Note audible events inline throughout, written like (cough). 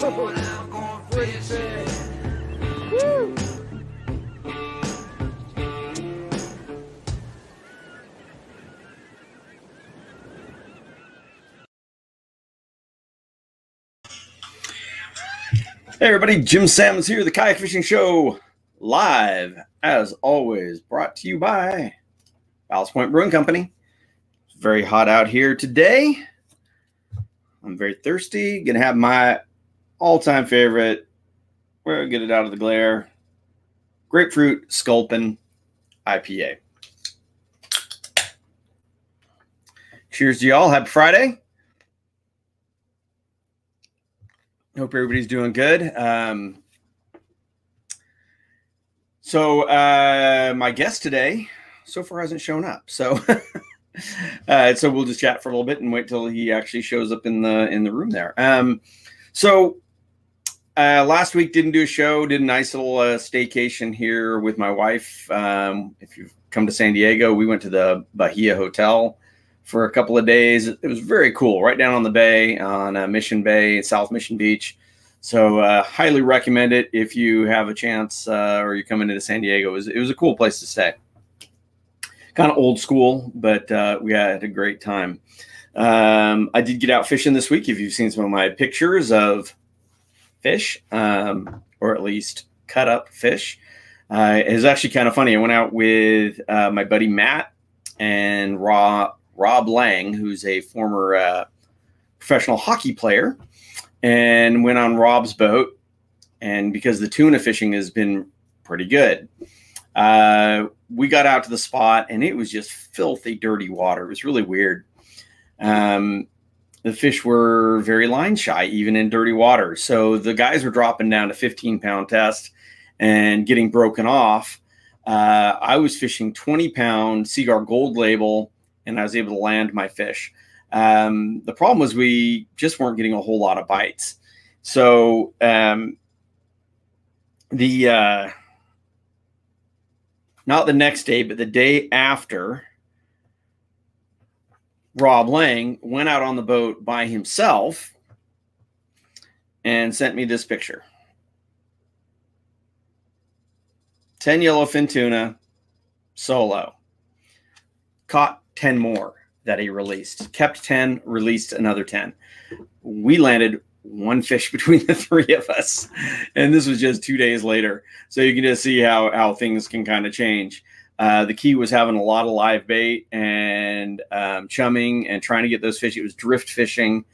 Hey everybody, Jim Sammons here, the Kayak Fishing Show, live as always, brought to you by Ballast Point Brewing Company. It's very hot out here today. I'm very thirsty. Gonna have my all-time favorite. We're gonna get it out of the glare. Grapefruit Sculpin IPA. Cheers to y'all. Happy Friday. Hope everybody's doing good. Um, so uh, my guest today so far hasn't shown up. So (laughs) uh, so we'll just chat for a little bit and wait till he actually shows up in the in the room there. Um, so uh, last week didn't do a show. Did a nice little uh, staycation here with my wife. Um, if you've come to San Diego, we went to the Bahia Hotel for a couple of days. It was very cool, right down on the bay on uh, Mission Bay, South Mission Beach. So uh, highly recommend it if you have a chance uh, or you're coming into San Diego. It was, it was a cool place to stay. Kind of old school, but uh, we had a great time. Um, I did get out fishing this week. If you've seen some of my pictures of fish, um, or at least cut up fish, uh, it was actually kind of funny. I went out with uh, my buddy Matt and Rob Rob Lang, who's a former uh, professional hockey player, and went on Rob's boat. And because the tuna fishing has been pretty good, uh, we got out to the spot and it was just filthy, dirty water. It was really weird. Um, the fish were very line shy, even in dirty water. So the guys were dropping down to 15 pound test and getting broken off. Uh, I was fishing 20 pound Seaguar gold label and I was able to land my fish. Um, the problem was we just weren't getting a whole lot of bites. So um, the uh, not the next day, but the day after, Rob Lang went out on the boat by himself and sent me this picture. 10 yellowfin tuna solo. Caught 10 more that he released. Kept 10, released another 10. We landed one fish (laughs) between the three of us. And this was just two days later. So you can just see how, how things can kind of change. Uh, the key was having a lot of live bait and um, chumming and trying to get those fish. It was drift fishing,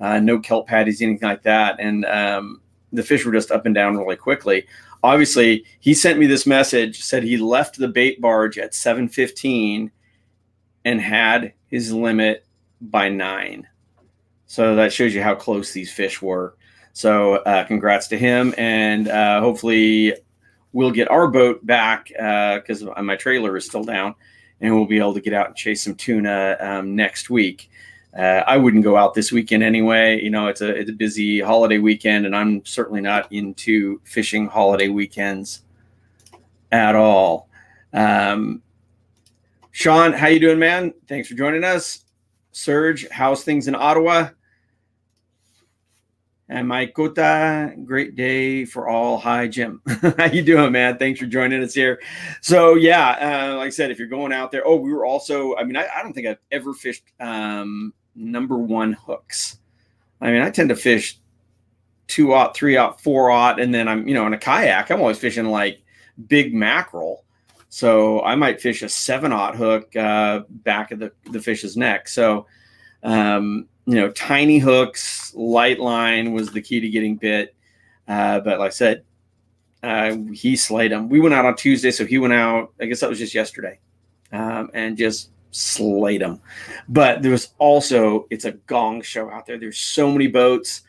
uh, no kelp patties, anything like that. And um, the fish were just up and down really quickly. Obviously, he sent me this message, said he left the bait barge at 715 and had his limit by nine. So that shows you how close these fish were. So uh, congrats to him, and uh, hopefully we'll get our boat back because uh, my trailer is still down, and we'll be able to get out and chase some tuna um, next week. Uh, I wouldn't go out this weekend anyway. You know, it's a it's a busy holiday weekend, and I'm certainly not into fishing holiday weekends at all. Um, Sean, how you doing, man? Thanks for joining us. Serge, how's things in Ottawa? And Mike Kota, great day for all. Hi, Jim. (laughs) how you doing, man? Thanks for joining us here. So yeah, uh, like I said, if you're going out there, oh, we were also. I mean, I, I don't think I've ever fished um, number one hooks. I mean, I tend to fish two aught, three aught, four aught, and then I'm, you know, in a kayak, I'm always fishing like big mackerel. So I might fish a seven aught hook uh, back of the, the fish's neck. So, um, you know, tiny hooks, light line was the key to getting bit. Uh, but like I said, uh, he slayed him. We went out on Tuesday, so he went out. I guess that was just yesterday, um, and just slayed him. But there was also it's a gong show out there. There's so many boats.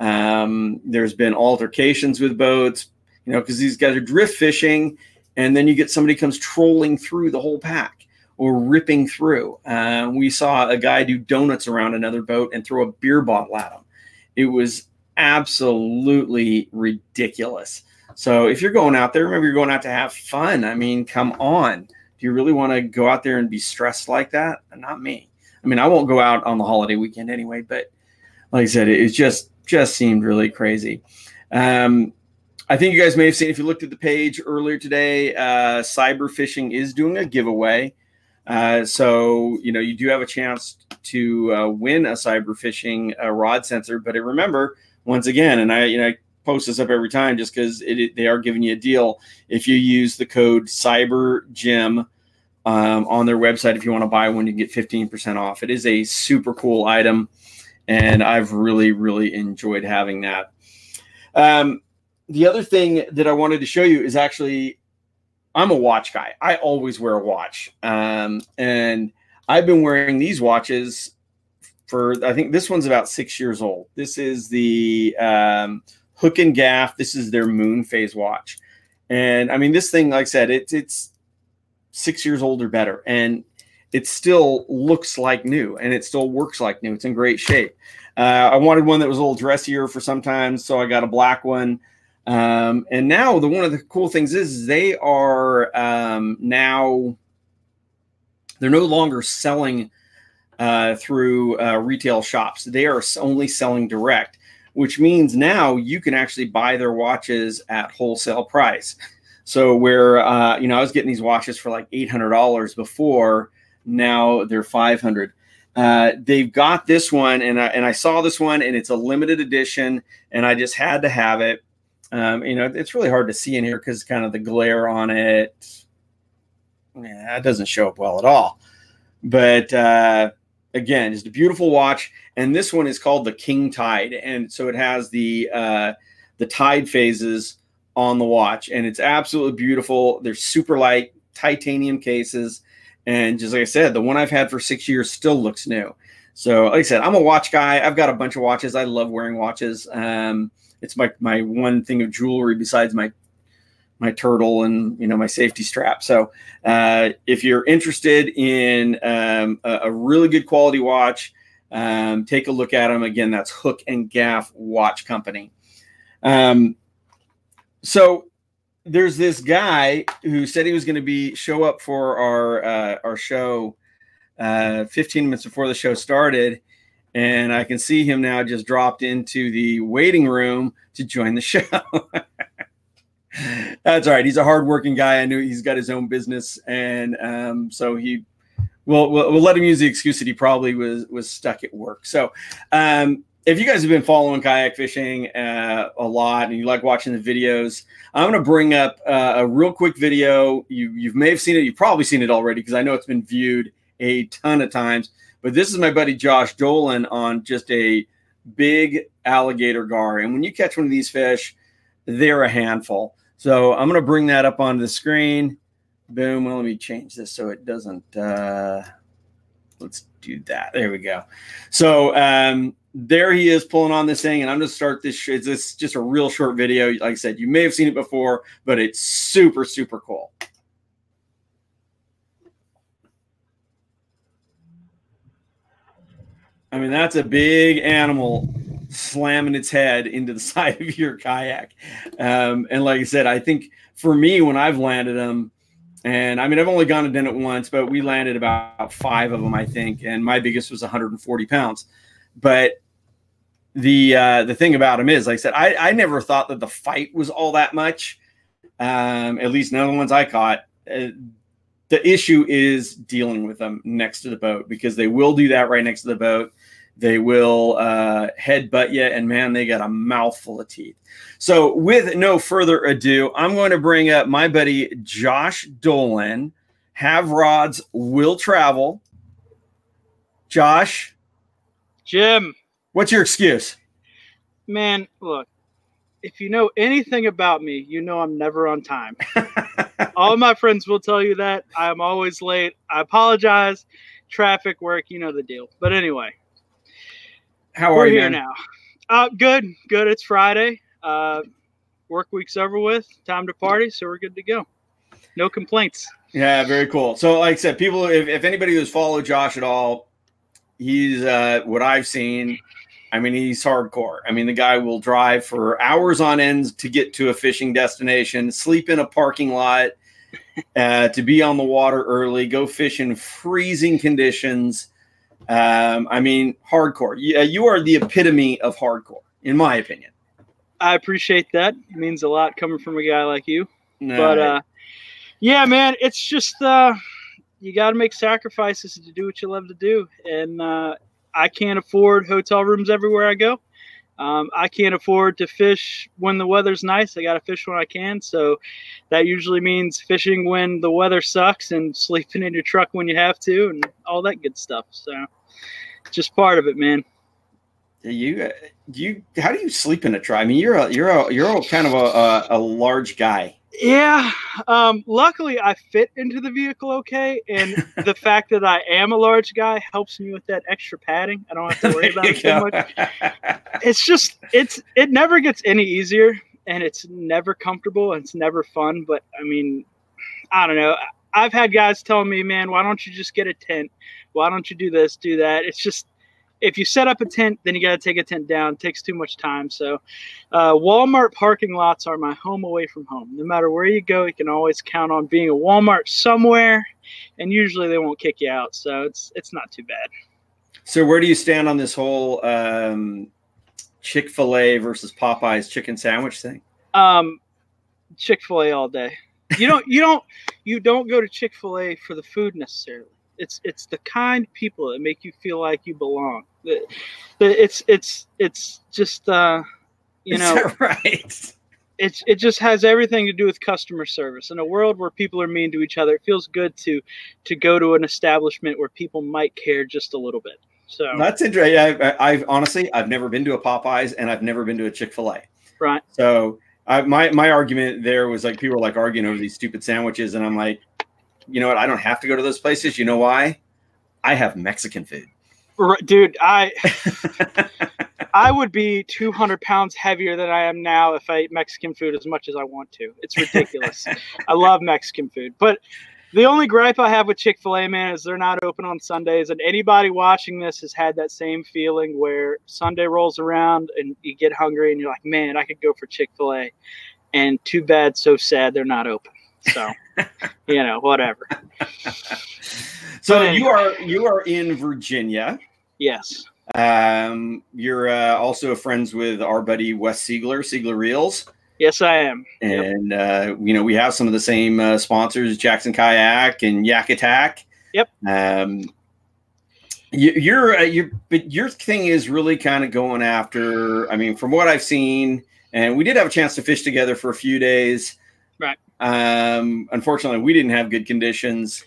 Um, there's been altercations with boats, you know, because these guys are drift fishing and then you get somebody comes trolling through the whole pack or ripping through. Uh, we saw a guy do donuts around another boat and throw a beer bottle at him. It was absolutely ridiculous. So if you're going out there, remember you're going out to have fun. I mean, come on. Do you really want to go out there and be stressed like that? Not me. I mean, I won't go out on the holiday weekend anyway, but like I said, it just just seemed really crazy. Um, I think you guys may have seen if you looked at the page earlier today, uh, Cyber Fishing is doing a giveaway. Uh, so you know you do have a chance to uh, win a cyber fishing uh, rod sensor. But remember, once again, and I you know I post this up every time just because they are giving you a deal if you use the code CyberJim um, on their website. If you want to buy one, you get fifteen percent off. It is a super cool item, and I've really really enjoyed having that. Um, the other thing that I wanted to show you is actually I'm a watch guy. I always wear a watch. Um, and I've been wearing these watches for I think this one's about six years old. This is the um, Hook and Gaff. This is their moon phase watch. And I mean, this thing, like I said, it's it's six years old or better. And it still looks like new and it still works like new. It's in great shape. Uh, I wanted one that was a little dressier for sometimes, so I got a black one. Um, and now the one of the cool things is they are um, now they're no longer selling uh, through uh, retail shops. They are only selling direct, which means now you can actually buy their watches at wholesale price. So where uh, you know I was getting these watches for like eight hundred dollars before, now they're five hundred. Uh, they've got this one, and I, and I saw this one, and it's a limited edition, and I just had to have it. Um, you know, it's really hard to see in here because kind of the glare on it. Yeah, it doesn't show up well at all. But uh, again, just a beautiful watch. And this one is called the King Tide, and so it has the uh, the tide phases on the watch, and it's absolutely beautiful. They're super light titanium cases, and just like I said, the one I've had for six years still looks new. So, like I said, I'm a watch guy. I've got a bunch of watches. I love wearing watches. Um, it's my my one thing of jewelry besides my my turtle and you know my safety strap. So uh, if you're interested in um, a, a, really good quality watch, um, take a look at them. Again, that's Hook and Gaff Watch Company. Um, so there's this guy who said he was going to be show up for our uh, our show uh, 15 minutes before the show started and I can see him now just dropped into the waiting room to join the (laughs) show. That's all right. He's a hardworking guy. I knew he's got his own business, and um, so he. Well, we'll, we'll let him use the excuse that he probably was was stuck at work. So, um, if you guys have been following kayak fishing uh, a lot and you like watching the videos, I'm going to bring up uh, a real quick video. You you may have seen it. You've probably seen it already because I know it's been viewed a ton of times. But this is my buddy Josh Dolan on just a big alligator gar. And when you catch one of these fish, they're a handful. So I'm going to bring that up onto the screen. Boom. Well, let me change this so it doesn't. Uh, let's do that. There we go. So um, there he is pulling on this thing, and I'm going to start this. It's just a real short video. Like I said, you may have seen it before, but it's super, super cool. I mean, that's a big animal slamming its head into the (laughs) side of your kayak. Um, and like I said, I think for me, when I've landed them, and I mean, I've only gone and done it once, but we landed about five of them, I think, and my biggest was 140 pounds. But the uh, the thing about them is, like I said, I, I never thought that the fight was all that much. Um, at least none of the ones I caught. Uh, the issue is dealing with them next to the boat because they will do that right next to the boat. They will uh, headbutt you, and man, they got a mouthful of teeth. So, with no further ado, I'm going to bring up my buddy Josh Dolan. Have rods will travel. Josh, Jim, what's your excuse? Man, look, if you know anything about me, you know I'm never on time. (laughs) All my friends will tell you that. I'm always late. I apologize. Traffic, work, you know the deal. But anyway, how are we're you here now. Uh, good, good. It's Friday. Uh, work week's over with. Time to party, so we're good to go. No complaints. Yeah, very cool. So, like I said, people, if, if anybody who's followed Josh at all, he's uh, what I've seen. I mean, he's hardcore. I mean, the guy will drive for hours on ends to get to a fishing destination, sleep in a parking lot, uh, to be on the water early, go fish in freezing conditions. Um, I mean, hardcore. Yeah, you are the epitome of hardcore. in my opinion. I appreciate that. It means a lot coming from a guy like you. No, but uh, yeah, man, it's just uh, you got to make sacrifices to do what you love to do, and uh, I can't afford hotel rooms everywhere I go. Um, I can't afford to fish when the weather's nice. I got to fish when I can. So that usually means fishing when the weather sucks and (laughs) sleeping in your truck when you have to and all that good stuff. So just part of it, man. You, uh, you, how do you sleep in a truck? I mean, you're a, you're a, you're a kind of a, a, a large guy. Yeah. Um, luckily, I fit into the vehicle okay, and (laughs) the fact that I am a large guy helps me with that extra padding. I don't have to worry about it too much. (laughs) It's just it's it never gets any easier, and it's never comfortable, and it's never fun. But I mean, I don't know. I've had guys telling me, "Man, why don't you just get a tent? Why don't you do this, do that?" It's just if you set up a tent, then you got to take a tent down. It takes too much time. So, uh, Walmart parking lots are my home away from home. No matter where you go, you can always count on being a Walmart somewhere, and usually they won't kick you out. So it's it's not too bad. So where do you stand on this whole um, Chick Fil A versus Popeyes chicken sandwich thing? Um, Chick Fil A all day. You don't you don't you don't go to Chick Fil A for the food necessarily it's it's the kind people that make you feel like you belong. It's it's it's just uh, you know (laughs) right. It's it just has everything to do with customer service. In a world where people are mean to each other, it feels good to to go to an establishment where people might care just a little bit. So that's interesting. I, I've honestly I've never been to a Popeyes and I've never been to a Chick Fil A. Right. So I, my my argument there was like people were like arguing over these stupid sandwiches, and I'm like, you know what? I don't have to go to those places. You know why? I have Mexican food. Dude, I (laughs) I would be 200 pounds heavier than I am now if I ate Mexican food as much as I want to. It's ridiculous. (laughs) I love Mexican food, but the only gripe I have with Chick Fil A, man, is they're not open on Sundays. And anybody watching this has had that same feeling where Sunday rolls around and you get hungry and you're like, man, I could go for Chick Fil A. And too bad, so sad, they're not open. So, (laughs) you know, whatever. So you are you are in Virginia. Yes. Um, you're uh, also friends with our buddy Wes Siegler, Siegler Reels. Yes, I am. And yep. uh, you know we have some of the same uh, sponsors, Jackson Kayak and Yak Attack. Yep. Um, you, you're uh, you but your thing is really kind of going after. I mean, from what I've seen, and we did have a chance to fish together for a few days. Right. Um, unfortunately, we didn't have good conditions,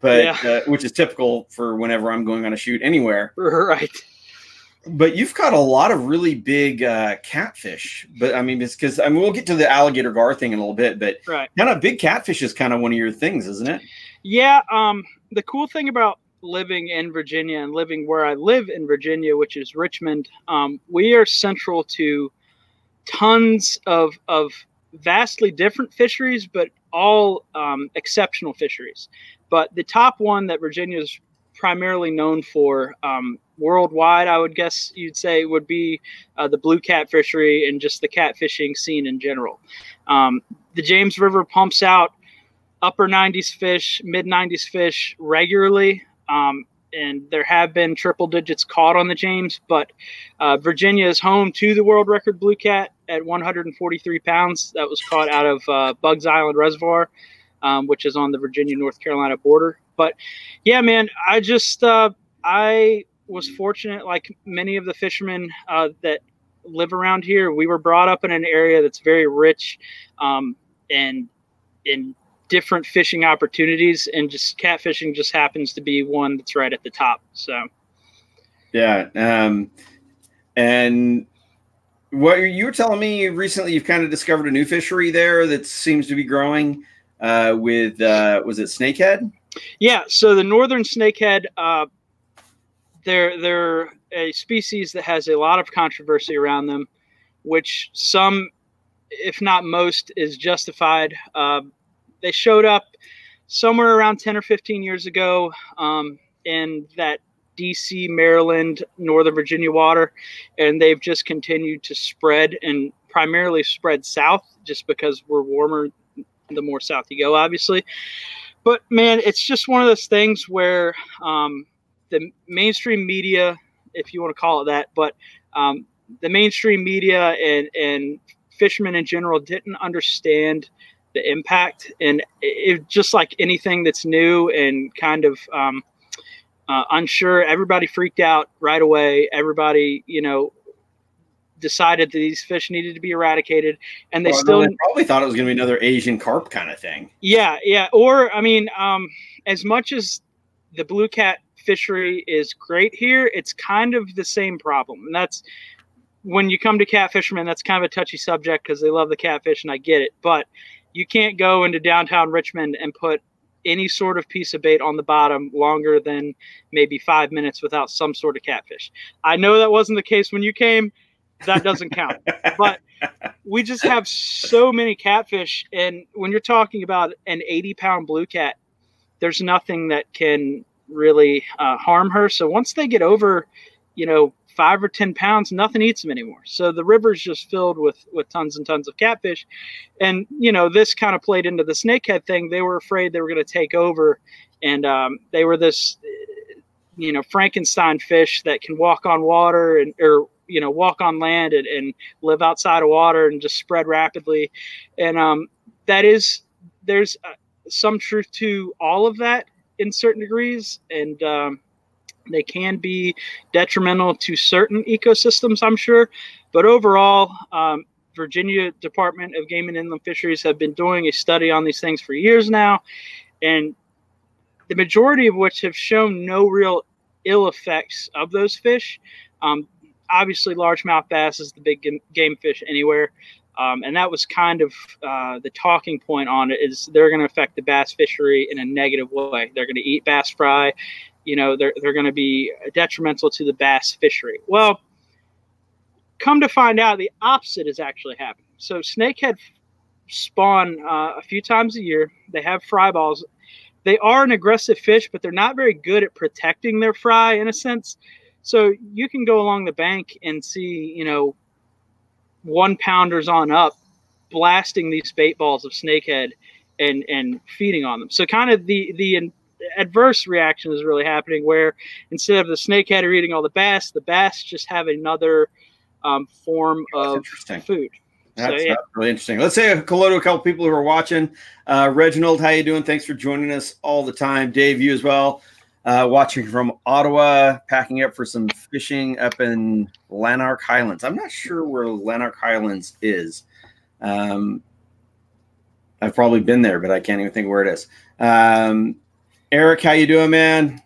but yeah. uh, which is typical for whenever I'm going on a shoot anywhere. (laughs) Right. But you've caught a lot of really big uh, catfish. But I mean, it's because I mean we'll get to the alligator gar thing in a little bit, but right. kind of big catfish is kind of one of your things, isn't it? Yeah. Um, the cool thing about living in Virginia and living where I live in Virginia, which is Richmond, um, we are central to tons of of vastly different fisheries, but all um, exceptional fisheries. But the top one that Virginia is primarily known for um, worldwide, I would guess you'd say, would be uh, the blue cat fishery and just the catfishing scene in general. Um, the James River pumps out upper 90s fish, mid 90s fish regularly. Um, and there have been triple digits caught on the James, but uh, Virginia is home to the world record blue cat at 143 pounds. That was caught out of uh, Buggs Island Reservoir, um, which is on the Virginia North Carolina border. But yeah, man, I just uh, I was fortunate, like many of the fishermen uh, that live around here. We were brought up in an area that's very rich um, and in different fishing opportunities, and just catfishing just happens to be one that's right at the top. So, yeah, um, and what you were telling me recently, you've kind of discovered a new fishery there that seems to be growing. Uh, with uh, was it snakehead? Yeah, so the northern snakehead, uh, they're they're a species that has a lot of controversy around them, which some, if not most, is justified. Uh, they showed up somewhere around 10 or 15 years ago um, in that DC, Maryland, Northern Virginia water, and they've just continued to spread and primarily spread south just because we're warmer the more south you go, obviously. But man, it's just one of those things where um, the mainstream media, if you want to call it that, but um, the mainstream media and and fishermen in general didn't understand the impact and it, just like anything that's new and kind of um, uh, unsure everybody freaked out right away everybody you know decided that these fish needed to be eradicated and they Well, still they probably thought it was going to be another Asian carp kind of thing. yeah yeah or i mean um, as much as the blue cat fishery is great here it's kind of the same problem and that's when you come to cat fishermen that's kind of a touchy subject because they love the catfish and i get it but you can't go into downtown richmond and put any sort of piece of bait on the bottom longer than maybe five minutes without some sort of catfish i know that wasn't the case when you came that doesn't count. But we just have so many catfish and when you're talking about an 80 pound blue cat there's nothing that can really uh, harm her. So once they get over you know five or ten pounds nothing eats them anymore. So the river's just filled with with tons and tons of catfish. And you know this kind of played into the snakehead thing. They were afraid they were going to take over and um, they were this you know frankenstein fish that can walk on water and or you know walk on land and, and live outside of water and just spread rapidly. And um, that is there's uh, some truth to all of that in certain degrees. And um, they can be detrimental to certain ecosystems i'm sure. But overall um, virginia department of game and inland fisheries have been doing a study on these things for years now. And the majority of which have shown no real ill effects of those fish. Um, obviously largemouth bass is the big game, fish anywhere. Um, and that was kind of uh, the talking point on it is they're going to affect the bass fishery in a negative way. They're going to eat bass fry. You know they're, they're going to be detrimental to the bass fishery. Well come to find out the opposite is actually happening. So snakehead spawn uh, a few times a year. They have fry balls. They are an aggressive fish but they're not very good at protecting their fry in a sense so you can go along the bank and see you know one pounders on up blasting these bait balls of snakehead and and feeding on them so kind of the the adverse reaction is really happening where instead of the snakehead are eating all the bass the bass just have another um, form That's of food That's, so yeah that's really interesting. Let's say hello to a couple people who are watching. Uh, Reginald, how you doing? Thanks for joining us all the time. Dave, you as well. Uh, watching from Ottawa, packing up for some fishing up in Lanark Highlands. I'm not sure where Lanark Highlands is. Um, I've probably been there, but I can't even think where it is. Um, Eric, how you doing, man?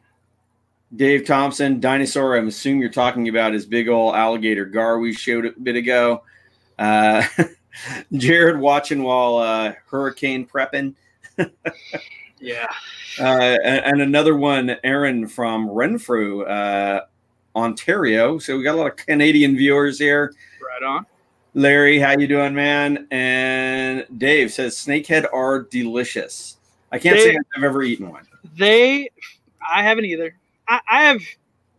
Dave Thompson, dinosaur. I'm assuming you're talking about his big old alligator gar we showed a bit ago. Uh, (laughs) Jared watching while uh, hurricane prepping. (laughs) yeah Uh, and, and another one, Aaron from Renfrew, uh, Ontario. So we got a lot of Canadian viewers here. right on Larry, how you doing, man? And Dave says snakehead are delicious. I can't say I've ever eaten one. they i haven't either i, I have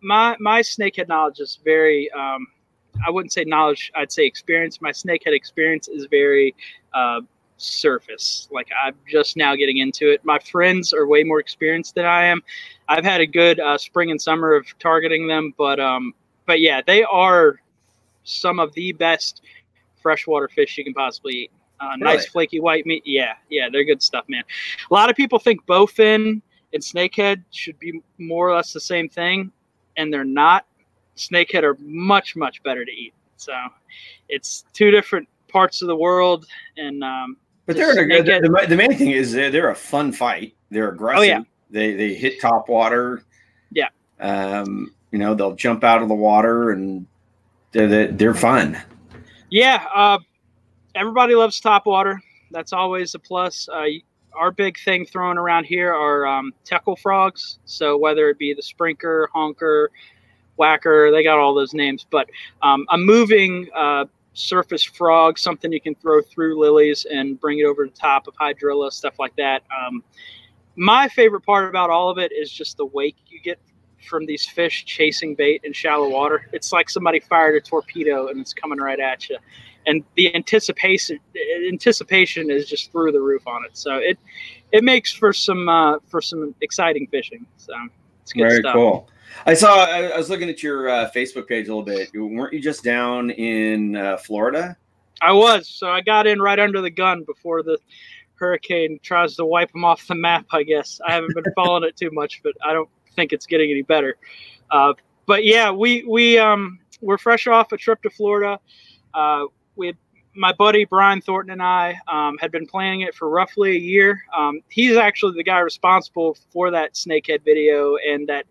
my my snakehead knowledge is very um i wouldn't say knowledge i'd say experience my snakehead experience is very uh surface like i'm just now getting into it my friends are way more experienced than i am i've had a good uh, spring and summer of targeting them but um but yeah they are some of the best freshwater fish you can possibly eat uh, Really? nice flaky white meat yeah yeah they're good stuff man a lot of people think bowfin and snakehead should be more or less the same thing, and they're not. Snakehead are much much better to eat. So it's two different parts of the world, and um, But they're snake the, the, the main thing is they're, they're a fun fight. They're aggressive. Oh, yeah. They they hit top water. Yeah. Um, you know they'll jump out of the water and they're they're, they're fun. yeah, uh, everybody loves top water. That's always a plus. Uh, our big thing thrown around here are um, Teckel frogs. So whether it be the sprinker, honker, whacker, they got all those names. But um, a moving uh, surface frog, something you can throw through lilies and bring it over the top of hydrilla, stuff like that. Um, my favorite part about all of it is just the wake you get from these fish chasing bait in shallow water. It's like somebody fired a torpedo and it's coming right at you. And the anticipation anticipation is just through the roof on it. So it it makes for some uh, for some exciting fishing. So Very stuff. cool. I saw. I, I was looking at your uh, Facebook page a little bit. weren't you just down in uh, Florida? I was. So I got in right under the gun before the hurricane tries to wipe them off the map. I guess I haven't been following it too much, but I don't think it's getting any better. Uh, but yeah, we we um we're fresh off a trip to Florida. Uh, we had, my buddy Brian Thornton and I um, had been planning it for roughly a year. Um, he's actually the guy responsible for that snakehead video and that,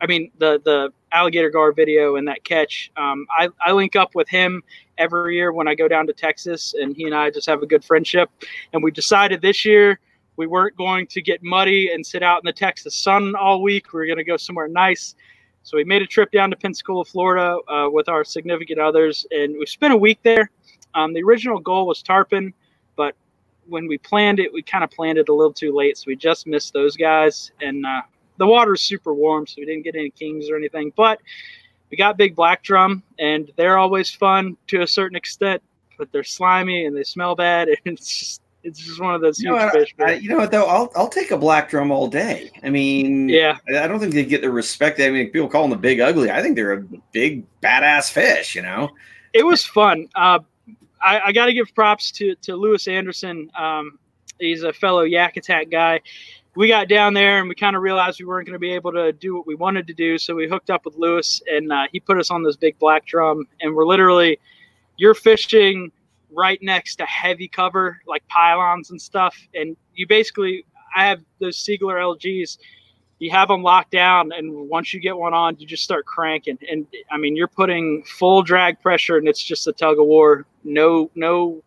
I mean, the the alligator gar video and that catch. Um, I, I link up with him every year when I go down to Texas, and he and I just have a good friendship. And we decided this year we weren't going to get muddy and sit out in the Texas sun all week. We were going to go somewhere nice. So we made a trip down to Pensacola, Florida, uh, with our significant others, and we spent a week there. Um, the original goal was tarpon, but when we planned it, we kind of planned it a little too late, so we just missed those guys. And uh, the water is super warm, so we didn't get any kings or anything. But we got big black drum, and they're always fun to a certain extent, but they're slimy and they smell bad, (laughs) and it's just it's just one of those You know, huge what, fish. I, you know what though? I'll I'll take a black drum all day. I mean, yeah, I don't think they get the respect. I mean, people call them the big ugly. I think they're a big badass fish. You know. it was fun. Uh, I, I got to give props to to Lewis Anderson. Um, he's a fellow Yak Attack guy. We got down there and we kind of realized we weren't going to be able to do what we wanted to do, so we hooked up with Lewis and uh, he put us on this big black drum, and we're literally you're fishing right next to heavy cover like pylons and stuff, and you basically I have those Siegler LGs you have them locked down and once you get one on you just start cranking. And i mean you're putting full drag pressure and it's just a tug of war. No no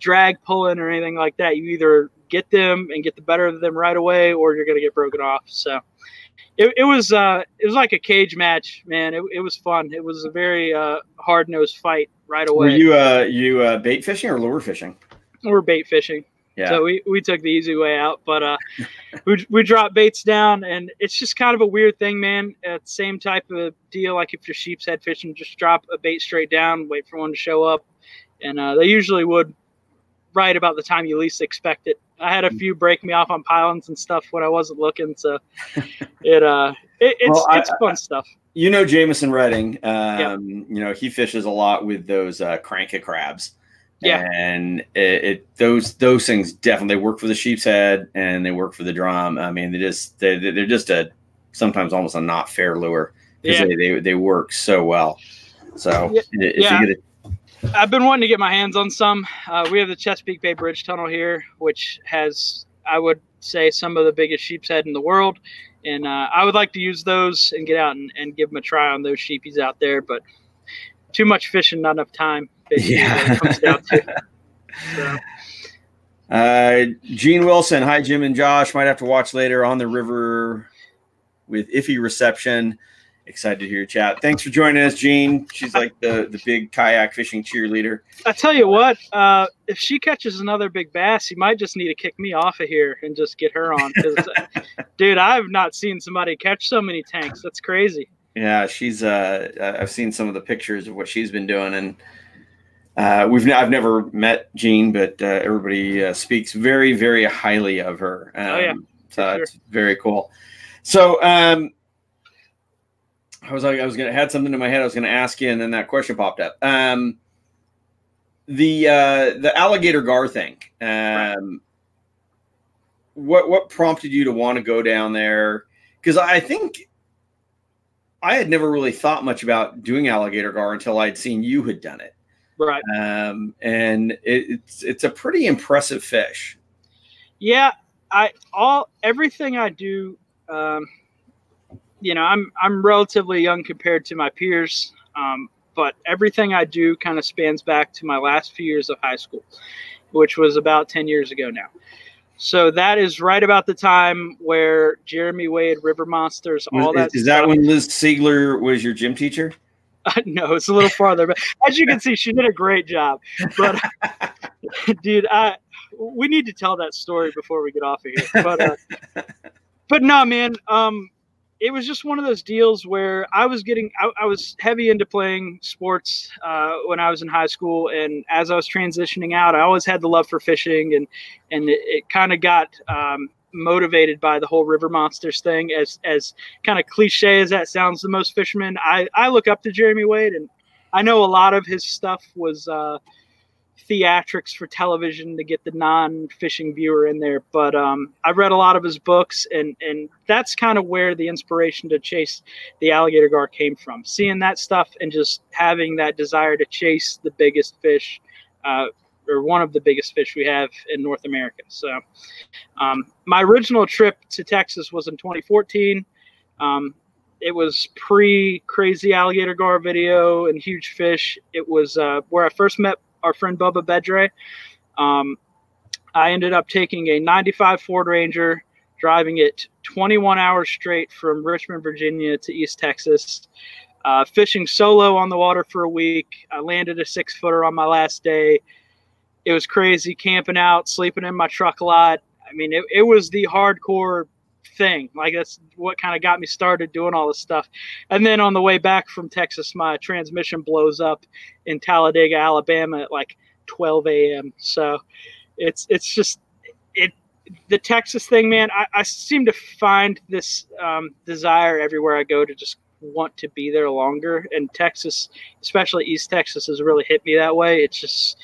drag pulling or anything like that. You either get them and get the better of them right away or you're going to get broken off. So it, it was uh it was like a cage match man. It, it was fun. It was a very uh hard-nosed fight right away. Were you uh you uh, bait fishing or lure fishing? we're bait fishing Yeah. so we, we took the easy way out, but uh, we, we dropped baits down, and it's just kind of a weird thing, man. Same type of deal like if you're sheep's head fishing, just drop a bait straight down, wait for one to show up, and uh, they usually would right about the time you least expect it. I had a few break me off on pylons and stuff when I wasn't looking, so (laughs) it uh it, it's Well, I- it's fun stuff. you know Jameson Redding. Um, you know he fishes a lot with those uh, cranka crabs. Yeah. and it, it those those things definitely work for the sheep's head and they work for the drum. I mean, they just they they're just a sometimes almost a not fair lure because Yeah. they, they they work so well. So Yeah. if Yeah. you get it, I've been wanting to get my hands on some. Uh, we have the Chesapeake Bay Bridge Tunnel here, which has, I would say, some of the biggest sheep's head in the world. And uh, I would like to use those and get out and, and give them a try on those sheepies out there. But too much fishing, not enough time. Yeah. what it comes down to. So, (laughs) Uh, Jean Wilson, hi Jim and Josh. Might have to watch later on the river with iffy reception. Excited to hear your chat. Thanks for joining us, Jean. She's like the the big kayak fishing cheerleader. I tell you what, uh, if she catches another big bass, you might just need to kick me off of here and just get her on. 'cause, (laughs) dude, I've not seen somebody catch so many tanks. That's crazy. Yeah, she's. Uh, I've seen some of the pictures of what she's been doing, and uh, we've. I've never met Jean, but uh, everybody uh, speaks very, very highly of her. Um, Oh, yeah, so for it's very cool. So, um, I was like, I was gonna had something in my head. I was gonna ask you, and then that question popped up. Um, the uh, the alligator gar thing. Um, what what prompted you to want to go down there? Because I think I had never really thought much about doing alligator gar until I'd seen you had done it, Right. um, and it, it's it's a pretty impressive fish. Yeah, I all everything I do. Um, you know, I'm I'm relatively young compared to my peers, um, but everything I do kind of spans back to my last few years of high school, which was about ten years ago now. So that is right about the time where Jeremy Wade, River Monsters, all is, that. is that stuff- when Liz Siegler was your gym teacher? (laughs) no, it's a little farther, but as you can see, she did a great job. But (laughs) dude, I we need to tell that story before we get off of here. But uh, (laughs) but no, man, um, it was just one of those deals where I was getting I, I was heavy into playing sports uh, when I was in high school, and as I was transitioning out, I always had the love for fishing, and and it, it kind of got um, motivated by the whole river monsters thing. As as kind of cliche as that sounds, the most fishermen I I look up to Jeremy Wade, and I know a lot of his stuff was. Uh, theatrics for television to get the non-fishing viewer in there. But um, I've read a lot of his books, and and that's kind of where the inspiration to chase the alligator gar came from. Seeing that stuff and just having that desire to chase the biggest fish, uh, or one of the biggest fish we have in North America. So um, my original trip to Texas was in 2014. Um, it was pre crazy alligator gar video and huge fish. It was uh, where I first met our friend Bubba Bedre. Um, I ended up taking a 95 Ford Ranger, driving it 21 hours straight from Richmond, Virginia to East Texas, uh, fishing solo on the water for a week. I landed a six footer on my last day. It was crazy camping out, sleeping in my truck a lot. I mean, it, it was the hardcore thing. Like that's what kind of got me started doing all this stuff. And then on the way back from Texas, my transmission blows up in Talladega, Alabama at like 12 a.m. So it's it's just it the Texas thing, man. I, I seem to find this um, desire everywhere I go to just want to be there longer. And Texas, especially East Texas, has really hit me that way. It's just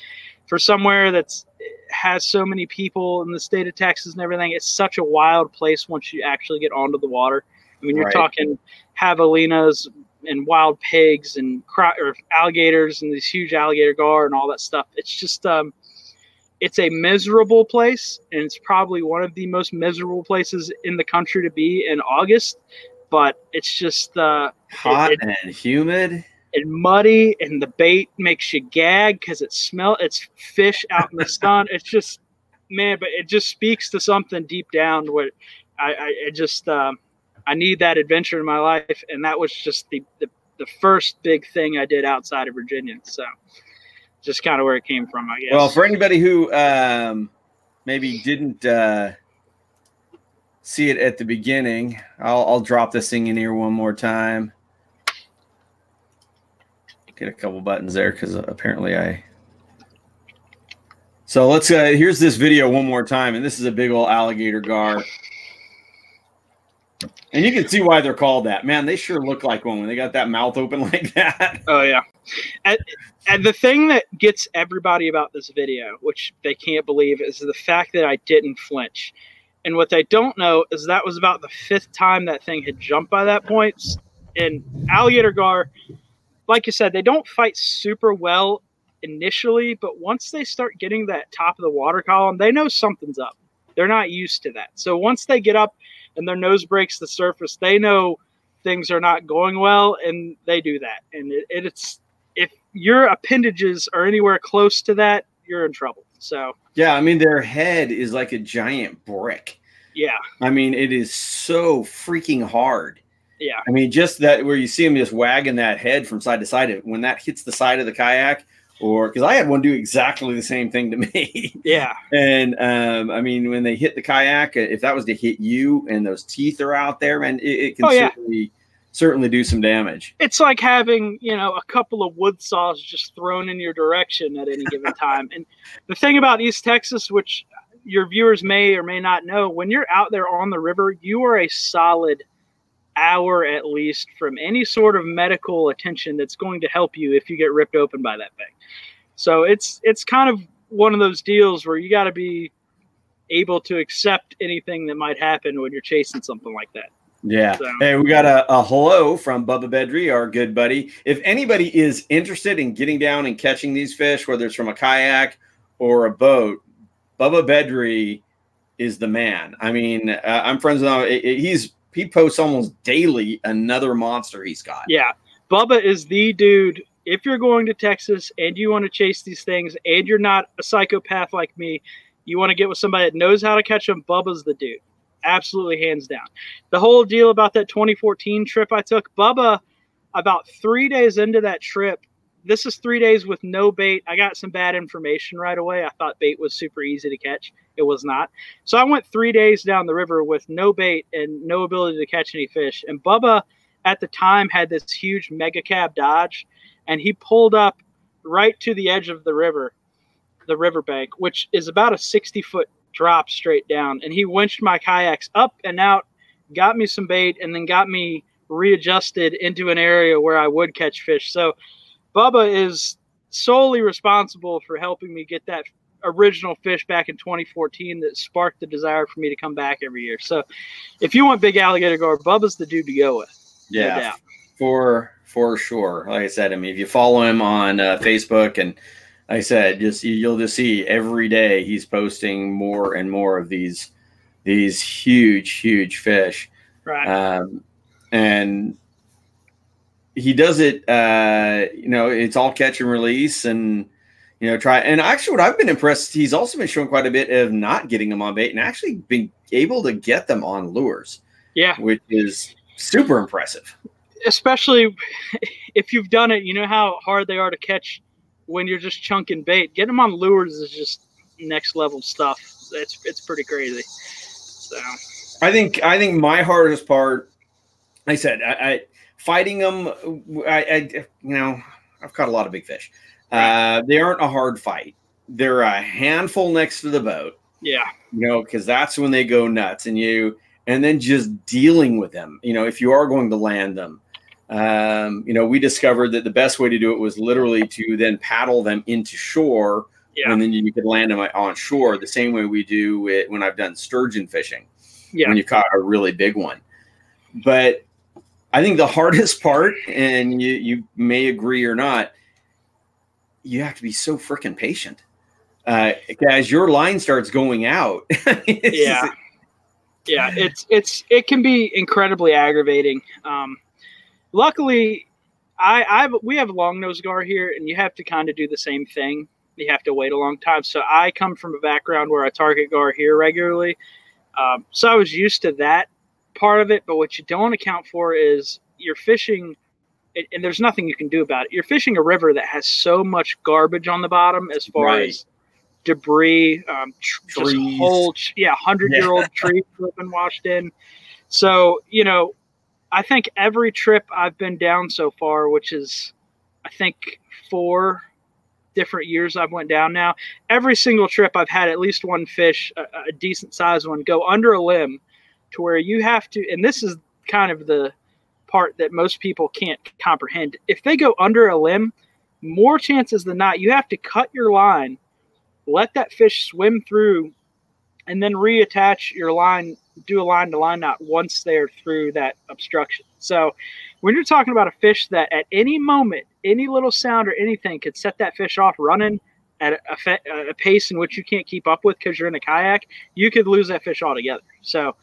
for somewhere that's has so many people in the state of Texas and everything. It's such a wild place once you actually get onto the water. I mean, you're right. talking javelinas and wild pigs and cro- or alligators and these huge alligator gar and all that stuff. It's just um, it's a miserable place, and it's probably one of the most miserable places in the country to be in August. But it's just uh, hot it, it, and humid and muddy, and the bait makes you gag because it smell. It's fish out in the sun. It's just man, but it just speaks to something deep down. What I, I it just um, I need that adventure in my life, and that was just the, the the first big thing I did outside of Virginia. So just kind of where it came from, I guess. Well, for anybody who um, maybe didn't uh, see it at the beginning, I'll, I'll drop this thing in here one more time get a couple buttons there because apparently I. So let's. Uh, here's this video one more time, and this is a big old alligator gar. And you can see why they're called that. Man, they sure look like one when they got that mouth open (laughs) like that. Oh yeah. And, and the thing that gets everybody about this video, which they can't believe, is the fact that I didn't flinch. And what they don't know is that was about the fifth time that thing had jumped by that point. And alligator gar like you said, they don't fight super well initially, but once they start getting that top of the water column, they know something's up. They're not used to that. So once they get up and their nose breaks the surface, they know things are not going well, and they do that. And it, it's if your appendages are anywhere close to that, you're in trouble. So yeah, I mean their head is like a giant brick. Yeah, I mean it is so freaking hard. Yeah. I mean, just that where you see him just wagging that head from side to side, when that hits the side of the kayak, or because I had one do exactly the same thing to (laughs) me. Yeah. and um, I mean, when they hit the kayak, if that was to hit you and those teeth are out there, man, it, it can oh, yeah. certainly certainly do some damage. It's like having, you know, a couple of wood saws just thrown in your direction at any given time. and the thing about East Texas, which your viewers may or may not know, when you're out there on the river, you are a solid hour at least from any sort of medical attention that's going to help you if you get ripped open by that thing. So it's it's kind of one of those deals where you got to be able to accept anything that might happen when you're chasing something like that. Yeah. So. Hey, we got a, a hello from Bubba Bedre, our good buddy. If anybody is interested in getting down and catching these fish, whether it's from a kayak or a boat, Bubba Bedre is the man. I mean, uh, I'm friends with him. He's he posts almost daily another monster he's got. Yeah. Bubba is the dude. If you're going to Texas and you want to chase these things and you're not a psychopath like me, you want to get with somebody that knows how to catch them, Bubba's the dude. Absolutely hands down. The whole deal about that 2014 trip I took, Bubba, about three days into that trip, this is three days with no bait. I got some bad information right away. I thought bait was super easy to catch. It was not. So I went three days down the river with no bait and no ability to catch any fish. And Bubba at the time had this huge mega cab Dodge, and he pulled up right to the edge of the river, the riverbank, which is about a 60 foot drop straight down. And he winched my kayaks up and out, got me some bait, and then got me readjusted into an area where I would catch fish. So Bubba is solely responsible for helping me get that original fish back in 2014 that sparked the desire for me to come back every year. So if you want big alligator gar, Bubba's the dude to go with. Yeah, no for for sure. Like I said, I mean, if you follow him on uh, Facebook and like I said, just you'll just see every day he's posting more and more of these these huge, huge fish. Right. Um, and he does it. Uh, you know, it's all catch and release, and you know, try. And actually, what I've been impressed, he's also been showing quite a bit of not getting them on bait and actually being able to get them on lures. Yeah, which is super impressive. Especially (laughs) if you've done it, you know how hard they are to catch when you're just chunking bait. Getting them on lures is just next level stuff. It's it's pretty crazy. So I think I think my hardest part, like I said, I, I fighting them. I, I, you know I've caught a lot of big fish. Uh, they aren't a hard fight. They're a handful next to the boat. Yeah, you know because that's when they go nuts, and you and then just dealing with them. You know if you are going to land them. Um, you know, we discovered that the best way to do it was literally to then paddle them into shore, yeah. and then you could land them on shore the same way we do it when I've done sturgeon fishing. Yeah. When you caught a really big one. But I think the (laughs) hardest part, and you you may agree or not, you have to be so freaking patient. Uh, as your line starts going out. (laughs) yeah. Yeah, it's it's it can be incredibly aggravating. Um, luckily, I I've we have long nose gar here, and you have to kind of do the same thing. You have to wait a long time. So I come from a background where I target gar here regularly, um, so I was used to that part of it. But what you don't account for is you're fishing, and there's nothing you can do about it. You're fishing a river that has so much garbage on the bottom as far right. as debris, um, just whole yeah, hundred year old (laughs) trees have been washed in. So you know, I think every trip I've been down so far, which is I think four different years I've went down now, every single trip I've had at least one fish, a, a decent sized one, go under a limb to where you have to, and this is kind of the part that most people can't comprehend. If they go under a limb, more chances than not, you have to cut your line, let that fish swim through, and then reattach your line do a line to line knot once they're through that obstruction. So when you're talking about a fish that at any moment, any little sound or anything could set that fish off running at a, a pace in which you can't keep up with because you're in a kayak, you could lose that fish altogether. So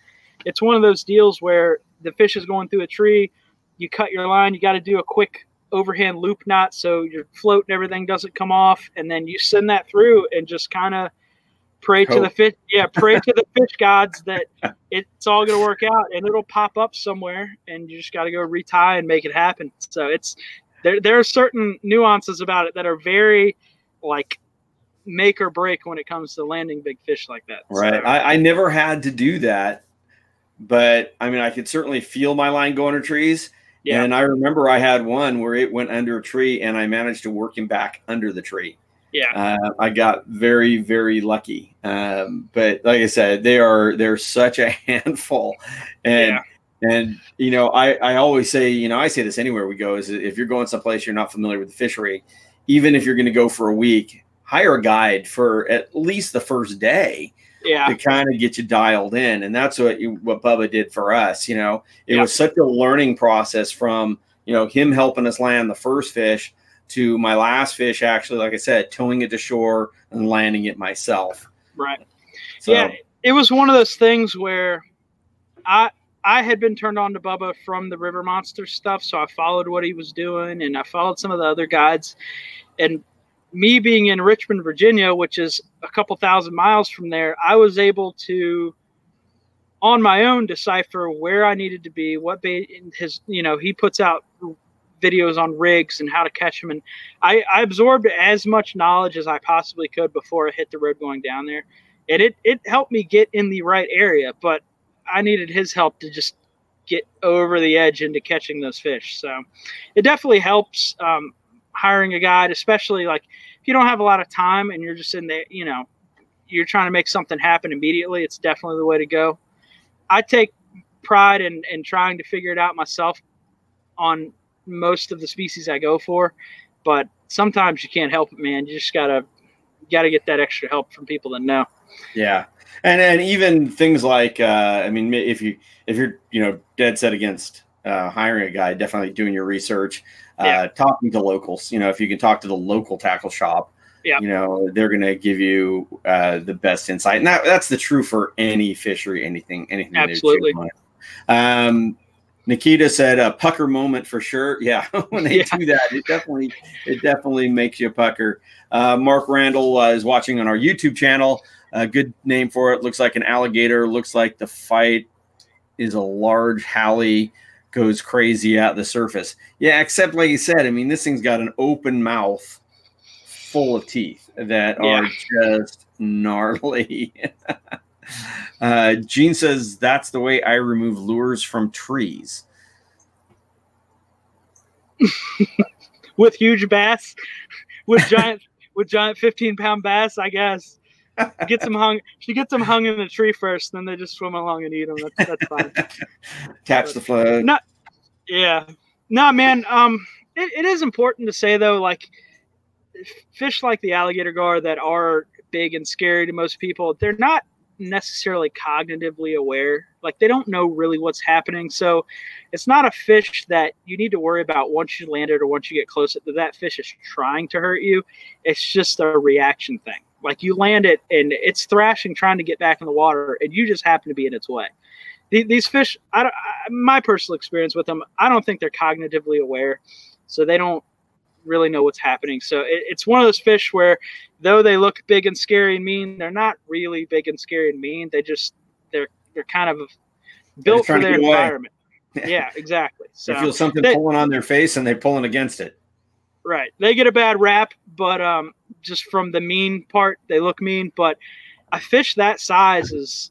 it's one of those deals where the fish is going through a tree, you cut your line, you got to do a quick overhand loop knot so your float and everything doesn't come off, and then you send that through and just kind of – pray Hope. to the fish yeah pray to the (laughs) fish gods that it's all going to work out and it'll pop up somewhere and you just got to go retie and make it happen. So it's there there are certain nuances about it that are very like make or break when it comes to landing big fish like that. Right. So, I, I never had to do that but i mean i could certainly feel my line going under trees yeah. and i remember i had one where it went under a tree and i managed to work him back under the tree yeah, uh, I got very very lucky. Um, but like I said, they are they're such a (laughs) handful, and yeah. and you know I I always say you know I say this anywhere we go is if you're going someplace you're not familiar with the fishery, even if you're going to go for a week, hire a guide for at least the first day. Yeah. To kind of get you dialed in, and that's what you, what Bubba did for us. You know, it yeah. was such a learning process from you know him helping us land the first fish to my last fish, actually, like I said, towing it to shore and landing it myself. Right. So, yeah, it was one of those things where I I had been turned on to Bubba from the River Monster stuff, so I followed what he was doing, and I followed some of the other guides. And me being in Richmond, Virginia, which is a couple thousand miles from there, I was able to on my own decipher where I needed to be, what bait his, you know, he puts out videos on rigs and how to catch them. And I, I absorbed as much knowledge as I possibly could before I hit the road going down there. And it, it helped me get in the right area, but I needed his help to just get over the edge into catching those fish. So it definitely helps um, hiring a guide, especially like if you don't have a lot of time and you're just in there, you know, you're trying to make something happen immediately, it's definitely the way to go. I take pride in, in trying to figure it out myself on most of the species I go for, but sometimes you can't help it, man. You just gotta gotta get that extra help from people that know. Yeah, and and even things like uh, I mean, if you if you're you know dead set against uh, hiring a guy, definitely doing your research, yeah. talking to locals. You know, if you can talk to the local tackle shop, yeah. you know they're going to give you uh, the best insight, and that, that's the true for any fishery, anything, anything. Absolutely. Um, Nikita said a pucker moment for sure. (laughs) Yeah, when they yeah. do that, it definitely it definitely makes you pucker. Uh, Mark Randall uh, is watching on our YouTube channel. A good name for it. Looks like an alligator. Looks like the fight is a large halie goes crazy at the surface. Yeah, except like you said, I mean, this thing's got an open mouth full of teeth that yeah. are just gnarly. (laughs) uh, Jean says that's the way I remove lures from trees. (laughs) with huge bass, with giant, with giant fifteen pound bass, I guess. Get them hung. She gets them hung in the tree first, then they just swim along and eat them. That's, that's fine. (laughs) Taps the float. Not, yeah. No, man. Um, it, it is important to say though, like fish like the alligator gar that are big and scary to most people, they're not necessarily cognitively aware. Like they don't know really what's happening. So it's not a fish that you need to worry about once you land it or once you get close. That that fish is trying to hurt you. It's just a reaction thing. Like you land it and it's thrashing, trying to get back in the water, and you just happen to be in its way. These fish, I, I, my personal experience with them, I don't think they're cognitively aware, so they don't really know what's happening. So it, it's one of those fish where, though they look big and scary and mean, they're not really big and scary and mean. They just they're they're kind of built for their environment. (laughs) yeah, exactly. So they feel something they, pulling on their face and they're pulling against it. Right. They get a bad rap, but um, just from the mean part, they look mean. But a fish that size is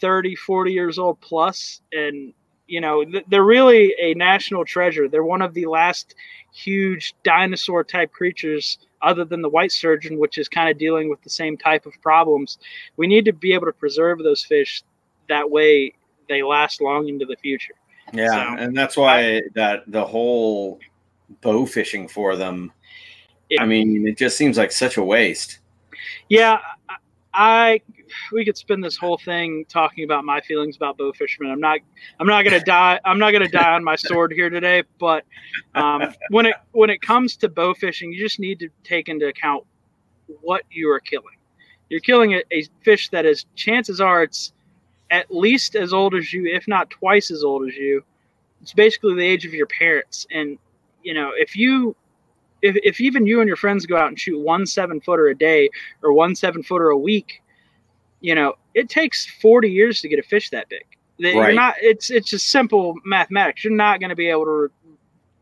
30, 40 years old plus, and you know they're really a national treasure. They're one of the last huge dinosaur type creatures other than the white sturgeon, which is kind of dealing with the same type of problems. We need to be able to preserve those fish that way they last long into the future. Yeah, so, and that's why I, that the whole bow fishing for them. I mean, it just seems like such a waste. Yeah, I we could spend this whole thing talking about my feelings about bow fishermen. I'm not I'm not gonna die I'm not gonna die on my sword here today. But um, when it when it comes to bow fishing, you just need to take into account what you are killing. You're killing a, a fish that is chances are it's at least as old as you, if not twice as old as you. It's basically the age of your parents, and you know, if you if, if even you and your friends go out and shoot one seven footer a day or one seven footer a week, you know, it takes 40 years to get a fish that big. You're not, it's, it's just simple mathematics. You're not going to be able to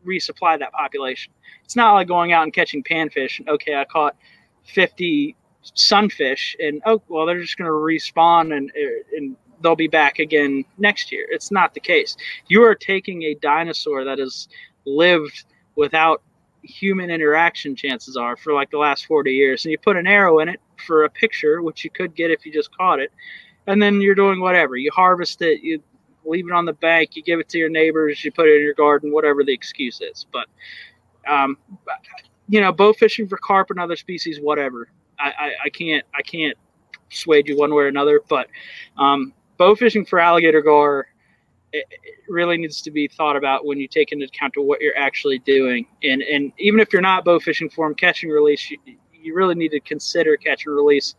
re- resupply that population. It's not like going out and catching panfish and, okay, I caught 50 sunfish and, oh, well, they're just going to respawn and, uh, and they'll be back again next year. It's not the case. You are taking a dinosaur that has lived without human interaction chances are for like the last 40 years. And you put an arrow in it for a picture which you could get if you just caught it and then you're doing whatever. You harvest it you leave it on the bank you give it to your neighbors you put it in your garden whatever the excuse is. But um, you know bow fishing for carp and other species whatever. I, I, I can't i can't sway you one way or another but um, bow fishing for alligator gar it, really needs to be thought about when you take into account what you're actually doing. And and even if you're not bow fishing for them, catch and release, you, you really need to consider catch and release,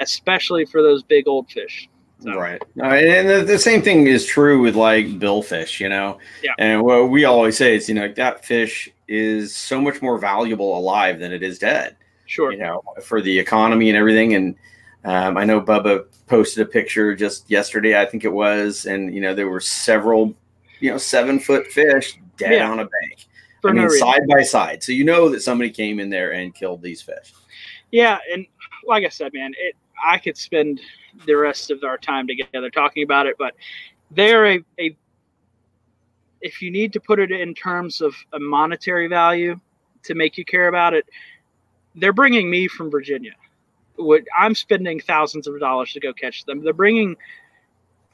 especially for those big old fish. So. Right. And the, the, same thing is true with like billfish, you know? Yeah. And what we always say is, you know, that fish is so much more valuable alive than it is dead. Sure. You know, for the economy and everything. And um, I know Bubba posted a picture just yesterday, I think it was, and you know there were several, you know, seven foot fish dead yeah. on a bank. For I mean, no side by side. So you know that somebody came in there and killed these fish. Yeah, and like I said, man, it I could spend the rest of our time together talking about it, but they're a, a if you need to put it in terms of a monetary value to make you care about it, they're bringing me from Virginia would I'm spending thousands of dollars to go catch them. They're bringing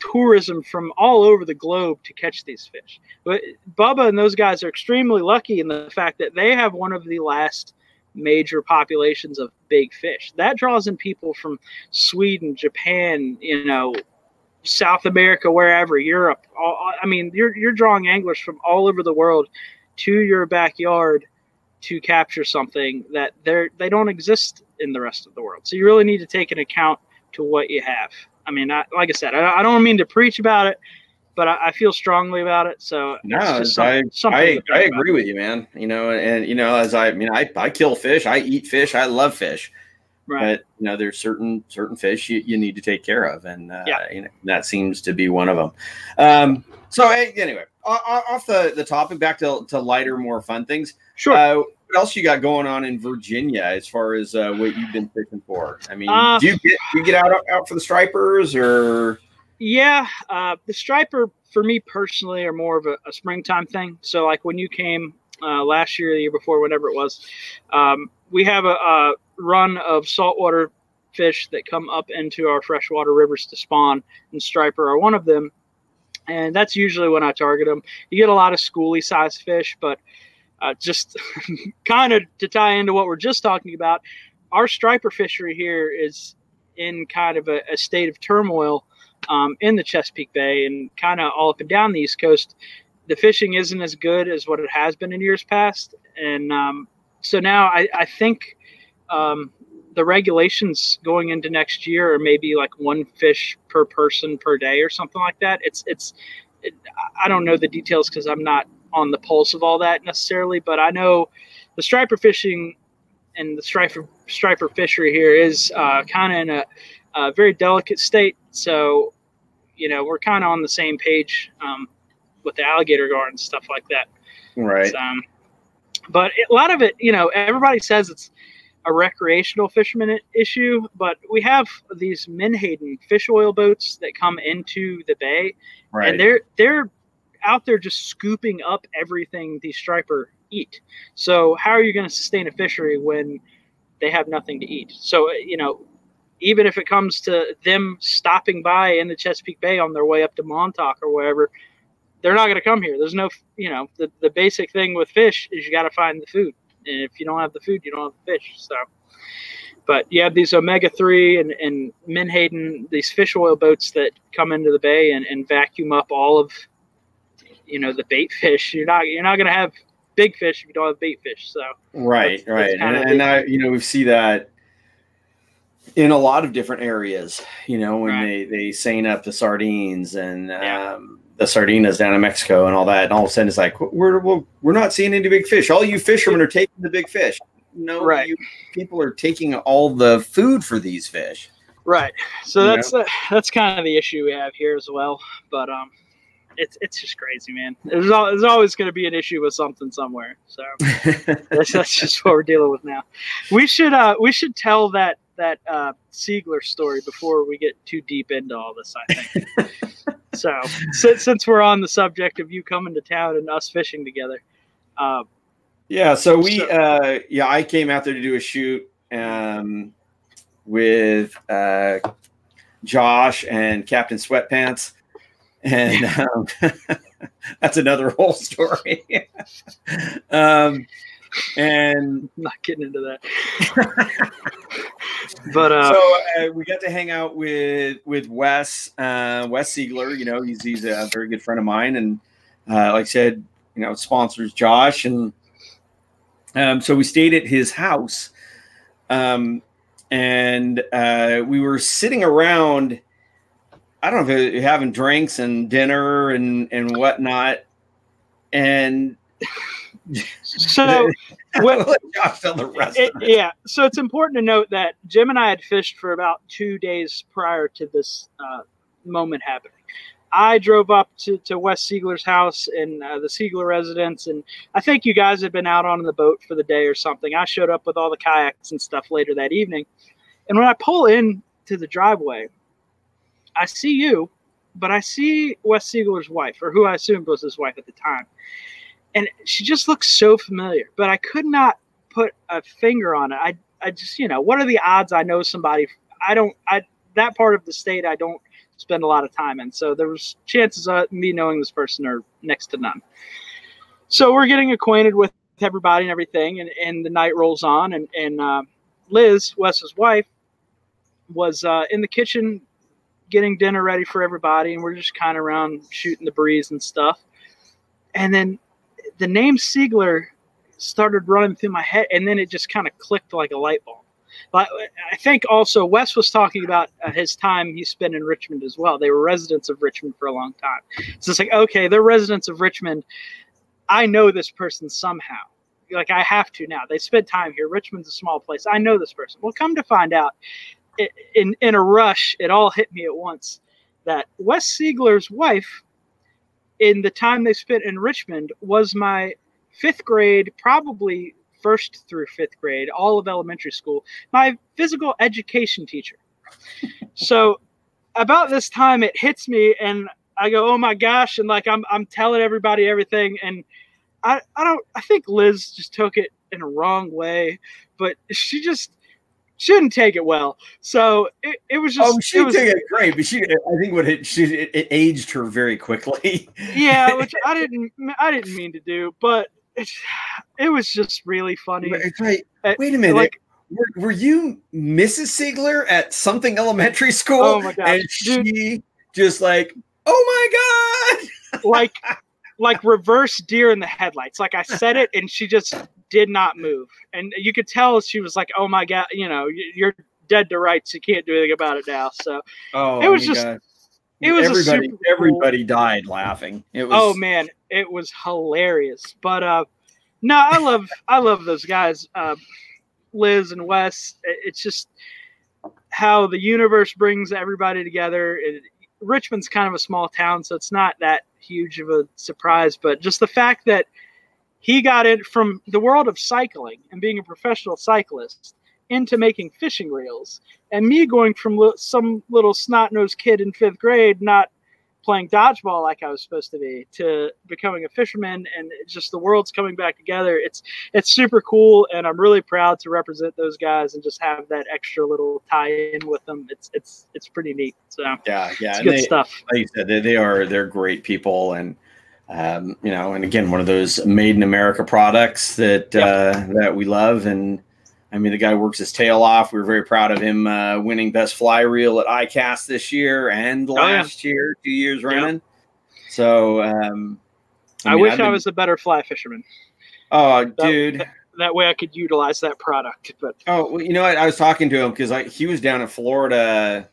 tourism from all over the globe to catch these fish. But Bubba and those guys are extremely lucky in the fact that they have one of the last major populations of big fish. That draws in people from Sweden, Japan, you know, South America, wherever, Europe. All, I mean, you're you're drawing anglers from all over the world to your backyard to capture something that they're they don't exist in the rest of the world. So you really need to take an account to what you have. I mean, I, like I said, I, I, don't mean to preach about it, but I, I feel strongly about it. So no, I I, I agree with you, man. You know, and you know, as I, I mean, I I kill fish, I eat fish, I love fish. Right. But you know, there's certain certain fish you, you need to take care of, and uh, yeah. you know, that seems to be one of them. Um, so anyway, off the, the topic, back to, to lighter, more fun things. Sure. Uh, what else you got going on in Virginia as far as uh, what you've been fishing for? I mean, uh, do you get do you get out out for the stripers or? Yeah, uh, the striper for me personally are more of a, a springtime thing. So like when you came uh, last year, the year before, whatever it was, um, we have a, a run of saltwater fish that come up into our freshwater rivers to spawn, and striper are one of them. And that's usually when I target them. You get a lot of schooly size fish, but uh, just (laughs) kind of to tie into what we're just talking about, our striper fishery here is in kind of a, a state of turmoil um, in the Chesapeake Bay and kind of all up and down the East Coast. The fishing isn't as good as what it has been in years past, and um, so now I, I think um, the regulations going into next year are maybe like one fish per person per day or something like that. It's it's it, I don't know the details because I'm not on the pulse of all that necessarily, but I know the striper fishing and the striper striper fishery here is uh, kind of in a, a, very delicate state. So, you know, we're kind of on the same page um, with the alligator gar and stuff like that. Right. So, um, but a lot of it, you know, everybody says it's a recreational fisherman issue, but we have these Menhaden fish oil boats that come into the bay, right. and they're they're out there just scooping up everything these striper eat. So how are you going to sustain a fishery when they have nothing to eat? So uh, you know, even if it comes to them stopping by in the Chesapeake Bay on their way up to Montauk or wherever, they're not going to come here. There's no, you know, the, the basic thing with fish is you got to find the food. And if you don't have the food, you don't have the fish. So, but you have these omega three and, and Menhaden, these fish oil boats that come into the bay and, and vacuum up all of you know the bait fish. You're not you're not gonna have big fish if you don't have bait fish. So right, that's, right, that's and, and I you know we see that in a lot of different areas. You know when right. they they seine up the sardines and. Yeah. Um, the sardinas down in Mexico and all that, and all of a sudden it's like we're we're, we're not seeing any big fish. All you fishermen are taking the big fish. No, right. You, people are taking all the food for these fish. Right. So you that's uh, that's kind of the issue we have here as well. But um, it's it's just crazy, man. There's, all, there's always going to be an issue with something somewhere. So (laughs) that's, that's just what we're dealing with now. We should uh we should tell that that uh, Siegler story before we get too deep into all this. I think. (laughs) so since, since we're on the subject of you coming to town and us fishing together. Uh, yeah. So we so, uh, yeah I came out there to do a shoot um, with uh, Josh and Captain Sweatpants and um, (laughs) that's another whole story. (laughs) um, and I'm not getting into that. but uh, so uh, we got to hang out with with Wes uh, Wes Siegler. You know, he's he's a very good friend of mine, and uh, like I said, you know, sponsors Josh, and um, so we stayed at his house, um, and uh, we were sitting around I don't know if you're having drinks and dinner and and whatnot, and so (laughs) what, it, yeah. So it's important to note that Jim and I had fished for about two days prior to this uh, moment happening. I drove up to, to Wes Siegler's house in uh, the Siegler residence, and I think you guys had been out on the boat for the day or something. I showed up with all the kayaks and stuff later that evening, and when I pull in to the driveway, I see you, but I see Wes Siegler's wife, or who I assumed was his wife at the time. And she just looks so familiar, but I could not put a finger on it. I, I just you know what are the odds I know somebody? I don't. I that part of the state I don't spend a lot of time in. So there was chances of me knowing this person are next to none. So we're getting acquainted with everybody and everything, and, and the night rolls on, and and uh, Liz, Wes's wife, was uh, in the kitchen getting dinner ready for everybody, and we're just kind of around shooting the breeze and stuff. And then the name Siegler started running through my head, and then it just kind of clicked like a light bulb. But I think also Wes was talking about uh, his time he spent in Richmond as well. They were residents of Richmond for a long time. So it's like, okay, they're residents of Richmond. I know this person somehow. Like I have to now. They spent time here. Richmond's a small place. I know this person. Well, come to find out, in in a rush, it all hit me at once that Wes Siegler's wife, in the time they spent in Richmond, was my fifth grade, probably first through fifth grade, all of elementary school, my physical education teacher. so about this time it hits me and I go, oh my gosh, and like I'm I'm telling everybody everything, and I I don't I think Liz just took it in a wrong way, but she just she didn't take it well. So it, it was just. Oh, she it was, took it great, but she I think what it she it, aged her very quickly. yeah, (laughs) which I didn't I didn't mean to do, but it, it was just really funny. Wait a minute. Like, were, were, you Mrs. Siegler at something elementary school? Oh my god! And she just like, oh my god, like like reverse deer in the headlights. Like I said it, and she just did not move, and you could tell she was like, "Oh my god, you know, you're dead to rights. You can't do anything about it now." So oh, it was just. God. It was everybody. everybody cool, died laughing. It was. Oh man, it was hilarious. But uh, no, I love I love those guys, uh, Liz and Wes. It's just how the universe brings everybody together. It, Richmond's kind of a small town, so it's not that huge of a surprise. But just the fact that he got it from the world of cycling and being a professional cyclist into making fishing reels, and me going from some little snot nosed kid in fifth grade not playing dodgeball like I was supposed to be to becoming a fisherman and just the world's coming back together. It's it's super cool and I'm really proud to represent those guys and just have that extra little tie in with them. It's it's it's pretty neat. So yeah, yeah, good they, stuff. Like you said, they, they are they're great people and um, you know, and again, one of those made in America products that uh, that we love and I mean, the guy works his tail off. We were very proud of him uh, winning best fly reel at ICAST this year and last oh, yeah. year, two years running. So, um, I, I mean, wish been, I was a better fly fisherman. Oh, that, dude. That, that, way I could utilize that product. But oh, well, you know what? I was talking to him because he was down in Florida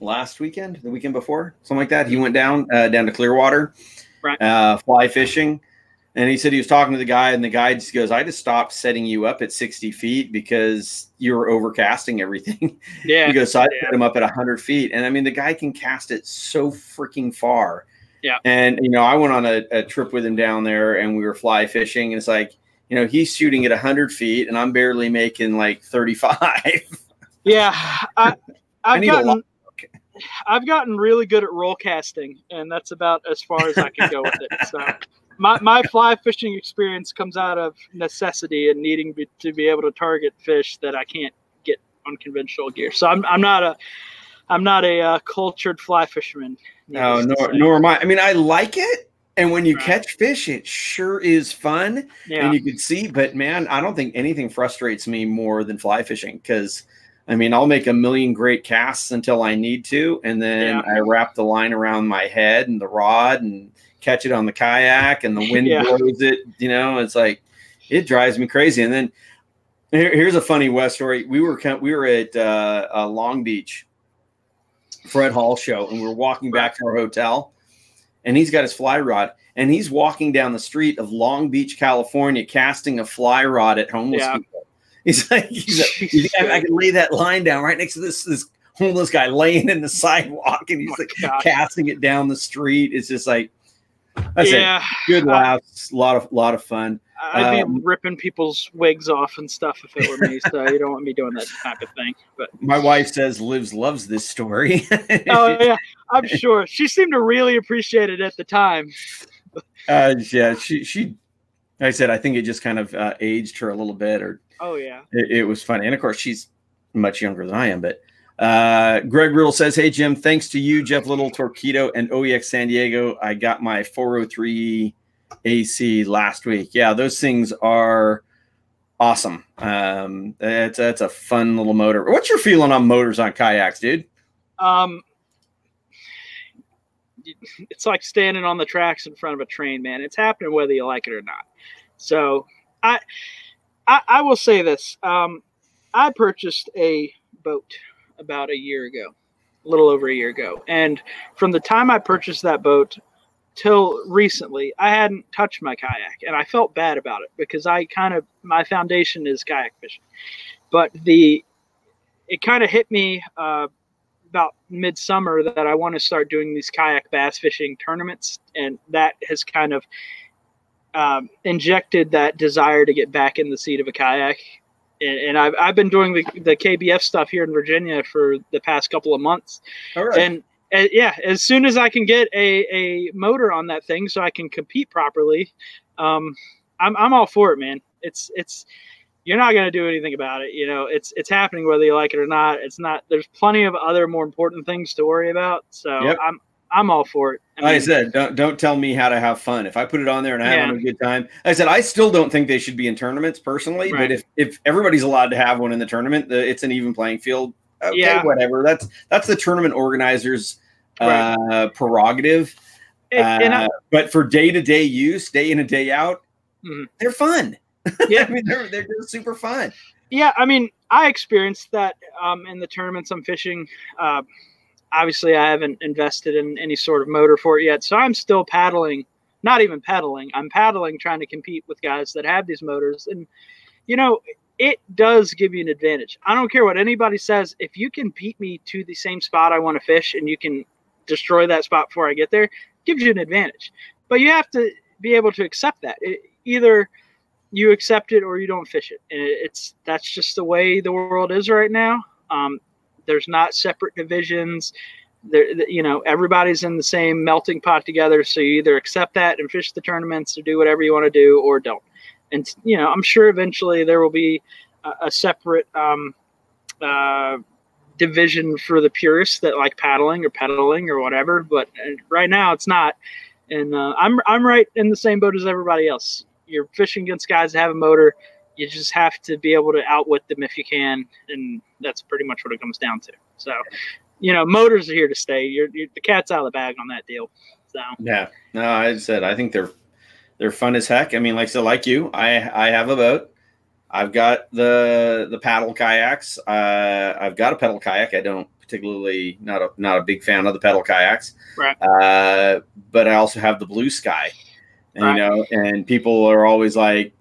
last weekend, the weekend before, something like that. He went down uh, down to Clearwater, right. uh, fly fishing and he said he was talking to the guy, and the guy just goes, "I just stopped setting you up at 60 feet because you were overcasting everything." (laughs) Yeah. he goes, "So I yeah. put him up at 100 feet," and I mean, the guy can cast it so freaking far. Yeah. And you know, I went on a, a trip with him down there, and we were fly fishing, and it's like, you know, he's shooting at 100 feet, and I'm barely making like 35. (laughs) yeah, I, I've I gotten. I've gotten really good at roll casting, and that's about as far as I can go with it. So my, my fly fishing experience comes out of necessity and needing be, to be able to target fish that I can't get on conventional gear. So I'm, I'm not a I'm not a uh, cultured fly fisherman. No, nor, nor am I. I mean, I like it, and when you right. catch fish, it sure is fun, yeah. and you can see. But man, I don't think anything frustrates me more than fly fishing because. I mean, I'll make a million great casts until I need to, and then yeah. I wrap the line around my head and the rod, and catch it on the kayak and the (laughs) wind yeah. blows it. You know, it's like it drives me crazy. And then here, here's a funny Wes story. We were we were at uh, uh, Long Beach, Fred Hall show, and we're walking back to our hotel, and he's got his fly rod, and he's walking down the street of Long Beach, California, casting a fly rod at homeless yeah. people. He's like, he's like, (laughs) I can lay that line down right next to this this homeless guy laying in the sidewalk, and he's oh like God. casting it down the street. It's just like that's yeah, it. Good laughs, a lot of lot of fun. I'd um, be ripping people's wigs off and stuff if it were me. so you don't want me doing that type of thing. But (laughs) my wife says Liz loves this story. (laughs) oh yeah, I'm sure she seemed to really appreciate it at the time. uh, yeah, she she I said I think it just kind of uh, aged her a little bit, or Oh yeah. it, it was funny. And of course, she's much younger than I am. But uh, Greg Riddle says, "Hey Jim, thanks to you, Jeff Little, Torqeedo, and OEX San Diego, I got my 403 AC last week. Yeah, those things are awesome. Um, that's that's a fun little motor. What's your feeling on motors on kayaks, dude? Um, it's like standing on the tracks in front of a train, man. It's happening whether you like it or not. So, I, I, I will say this. Um, I purchased a boat about a year ago, a little over a year ago, and from the time I purchased that boat till recently, I hadn't touched my kayak, and I felt bad about it because I kind of my foundation is kayak fishing, but the it kind of hit me uh, about midsummer that I want to start doing these kayak bass fishing tournaments, and that has kind of um, injected that desire to get back in the seat of a kayak. And, and I've, I've been doing the, the KBF stuff here in Virginia for the past couple of months. Right. And uh, yeah, as soon as I can get a, a motor on that thing so I can compete properly, um, I'm, I'm all for it, man. It's, it's, you're not going to do anything about it. You know, it's, it's happening whether you like it or not. It's not, there's plenty of other more important things to worry about. So Yep. I'm, I'm all for it. I Like I said, don't don't tell me how to have fun. If I put it on there and I'm Yeah. having a good time, like I said I still don't think they should be in tournaments personally. Right. But if if everybody's allowed to have one in the tournament, the, it's an even playing field. Okay, Yeah. whatever. That's that's the tournament organizers' uh, prerogative. and, and I, Uh, but for day to day use, day in and day out, Mhm. they're fun. (laughs) Yeah. I mean they're they're just super fun. Yeah, I mean, I experienced that um, in the tournaments I'm fishing. Uh, obviously, I haven't invested in any sort of motor for it yet, so I'm still paddling. Not even pedaling. I'm paddling, trying to compete with guys that have these motors, and you know, it does give you an advantage. I don't care what anybody says. If you can beat me to the same spot I want to fish, and you can destroy that spot before I get there, gives you an advantage. But you have to be able to accept that. It, either you accept it or you don't fish it and it- it's that's just the way the world is right now um, there's not separate divisions there you know everybody's in the same melting pot together so you either accept that and fish the tournaments or do whatever you want to do or don't and you know i'm sure eventually there will be a, a separate um, uh, division for the purists that like paddling or pedaling or whatever but uh, right now it's not and uh, I'm I'm right in the same boat as everybody else. You're fishing against guys that have a motor. You just have to be able to outwit them if you can, and that's pretty much what it comes down to. So, you know, motors are here to stay. You're, you're the cat's out of the bag on that deal. So, Yeah. No, I said I think they're they're fun as heck. I mean, like so, like you, I I have a boat. I've got the the paddle kayaks. Uh, I've got a pedal kayak. I don't particularly not a not a big fan of the pedal kayaks. Right. Uh, but I also have the blue sky. And, Right. You know, and people are always like,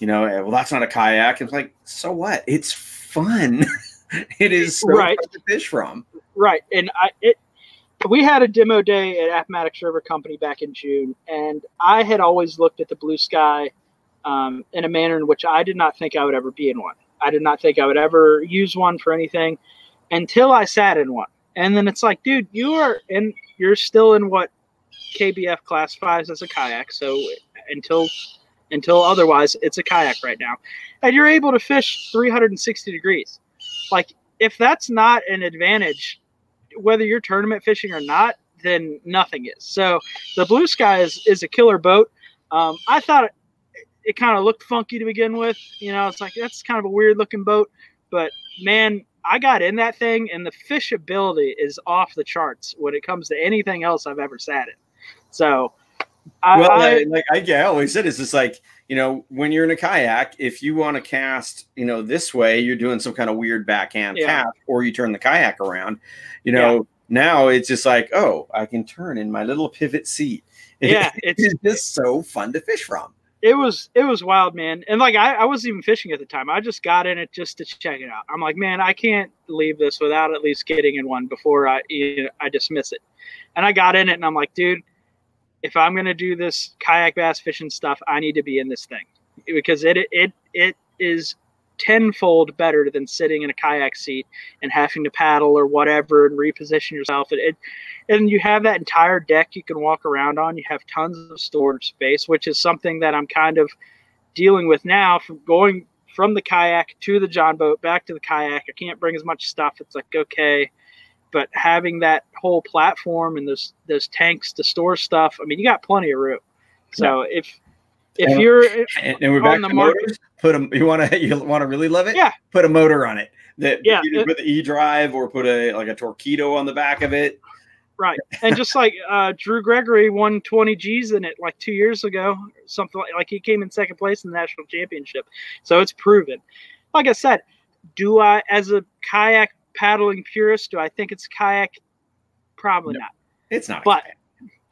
you know, "Eh, well, that's not a kayak. It's like, so what? It's fun. (laughs) it is so Right. to fish from. right, and I it. We had a demo day at Appomattox River Company back in June, and I had always looked at the blue sky um, in a manner in which I did not think I would ever be in one. I did not think I would ever use one for anything until I sat in one. And then it's like, dude, you are in, you're still in what KBF classifies as a kayak. So until, until otherwise, it's a kayak right now. And you're able to fish 360 degrees. Like, if that's not an advantage, whether you're tournament fishing or not, then nothing is. So the Blue Sky is, is a killer boat. Um, I thought it, it kind of looked funky to begin with. You know, it's like that's kind of a weird looking boat, but man, I got in that thing and the fishability is off the charts when it comes to anything else I've ever sat in. So, I, well, I- like I, yeah, I always said, it's just like you know, when you're in a kayak, if you want to cast, you know, this way, you're doing some kind of weird backhand Yeah. cast, or you turn the kayak around. You know, now it's just like, oh, I can turn in my little pivot seat. (laughs) yeah, it's it's just so fun to fish from. it was it was wild, man. And like I, I wasn't even fishing at the time. I just got in it just to check it out. I'm like, man, I can't leave this without at least getting in one before I you know, I dismiss it. And I got in it, and I'm like, dude, if I'm gonna do this kayak bass fishing stuff, I need to be in this thing because it it it is tenfold better than sitting in a kayak seat and having to paddle or whatever and reposition yourself. And it, and you have that entire deck you can walk around on. You have tons of storage space, which is something that I'm kind of dealing with now from going from the kayak to the John boat back to the kayak. I can't bring as much stuff. It's like okay, but having that whole platform and those those tanks to store stuff, I mean, you got plenty of room. So if if And- you're And, and we're back on to market- motors. Put a you want to (laughs) you want to really love it? Yeah. Put a motor on it. That Yeah, either it- put the e drive or put a like a Torqeedo on the back of it. Right. (laughs) And just like uh, Drew Gregory won 20 G's in it like two years ago, something like, like he came in second place in the national championship. So it's proven. Like I said, do I, as a kayak paddling purist, do I think it's kayak? Probably No. not. It's not. But-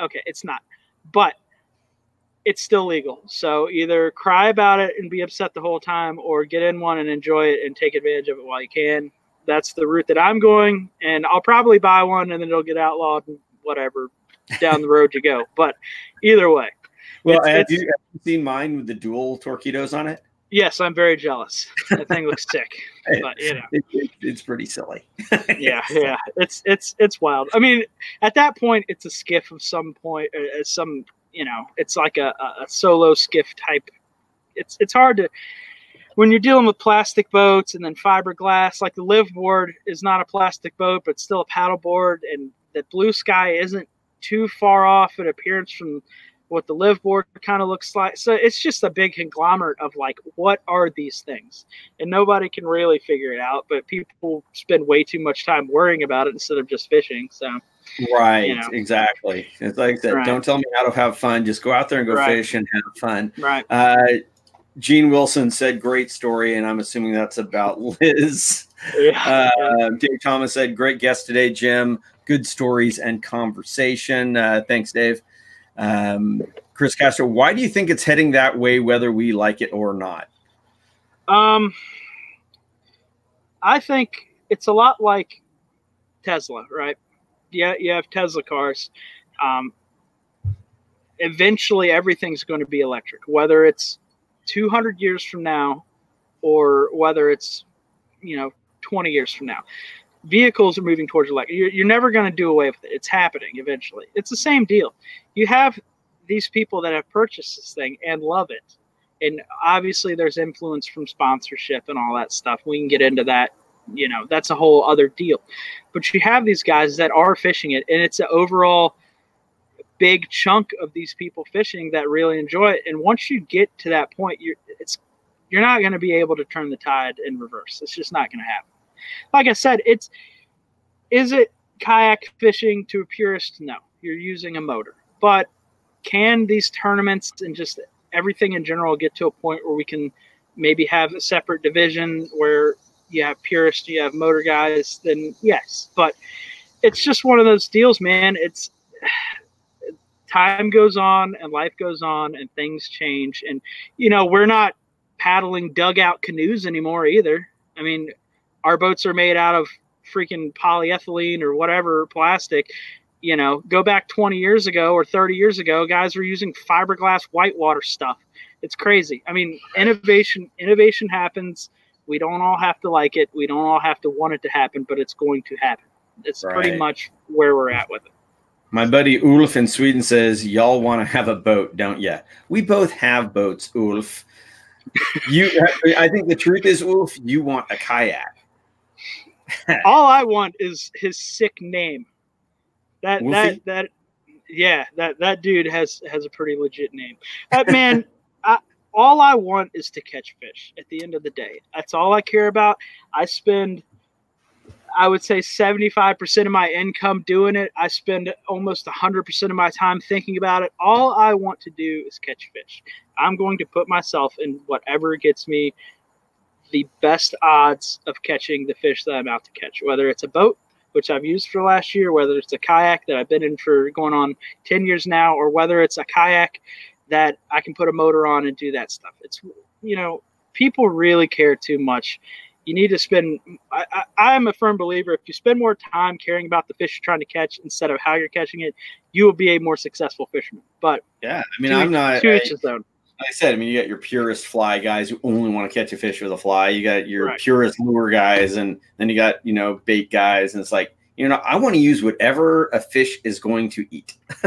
Okay, it's not. But it's still legal. So either cry about it and be upset the whole time or get in one and enjoy it and take advantage of it while you can. That's the route that I'm going. And I'll probably buy one and then it'll get outlawed and whatever down the road you go. But either way, well, it's- have, it's- you, have you seen mine with the dual Torqeedos on it? Yes, I'm very jealous. That thing looks sick. (laughs) But you know. It- it- it's pretty silly. (laughs) yeah, yeah, it's it's it's wild. I mean, at that point, it's a skiff of some point, uh, uh, some you know, it's like a, a solo skiff type. It's it's hard to when you're dealing with plastic boats and then fiberglass. Like the live board is not a plastic boat, but still a paddle board, and that blue sky isn't too far off in appearance from what the live board kind of looks like. So it's just a big conglomerate of like, what are these things? and nobody can really figure it out. But people spend way too much time worrying about it instead of just fishing. So Right, You know. exactly. It's like said, Right. don't tell me how to have fun. Just go out there and go Right. fish and have fun. right, Uh, Jean Wilson said, "Great story," and I'm assuming that's about (laughs) Liz. yeah, Uh, Dave Thomas said, "Great guest today, Jim. Good stories and conversation." Uh, thanks, Dave. Um, Chris Castro, why do you think it's heading that way, whether we like it or not? um, I think it's a lot like Tesla, right? Yeah, you have Tesla cars. Um, eventually, everything's going to be electric, whether it's 200 years from now or whether it's you know 20 years from now. Vehicles are moving towards electric. You're, you're never going to do away with it. It's happening eventually. It's the same deal. You have these people that have purchased this thing and love it. And obviously, there's influence from sponsorship and all that stuff. We can get into that. You know, that's a whole other deal. But you have these guys that are fishing it, and it's an overall big chunk of these people fishing that really enjoy it. And once you get to that point, you're it's you're not going to be able to turn the tide in reverse. It's just not going to happen. Like I said, it's is it kayak fishing to a purist? No, you're using a motor. But can these tournaments and just everything in general get to a point where we can maybe have a separate division where you have purists, you have motor guys? Then yes, but it's just one of those deals, man. It's (sighs) time goes on and life goes on and things change and you know we're not paddling dugout canoes anymore either i mean our boats are made out of freaking polyethylene or whatever plastic you know go back 20 years ago or 30 years ago guys were using fiberglass whitewater stuff. It's crazy. I mean innovation innovation happens. We don't all have to like it. We don't all have to want it to happen but it's going to happen. It's pretty much where we're at with it. My buddy Ulf in Sweden says, "Y'all want to have a boat, don't ya? We both have boats, Ulf. You, I think the truth is, Ulf, you want a kayak. (laughs) all I want is his sick name. That Wolfie? that that yeah, that that dude has has a pretty legit name. That man, (laughs) I, all I want is to catch fish. At the end of the day, that's all I care about. I spend, I would say, seventy five percent of my income doing it. I spend almost hundred percent of my time thinking about it. All I want to do is catch fish. I'm going to put myself in whatever gets me the best odds of catching the fish that I'm out to catch, whether it's a boat, which I've used for last year, whether it's a kayak that I've been in for going on 10 years now, or whether it's a kayak that I can put a motor on and do that stuff. It's, you know, people really care too much. You need to spend, I, I, I'm a firm believer, if you spend more time caring about the fish you're trying to catch instead of how you're catching it, you will be a more successful fisherman. But Yeah, I mean, I'm not. to I- own. like I said, I mean, you got your purist fly guys who only want to catch a fish with a fly. You got your Right. purist lure guys, and then you got you know bait guys, and it's like you know I want to use whatever a fish is going to eat. (laughs)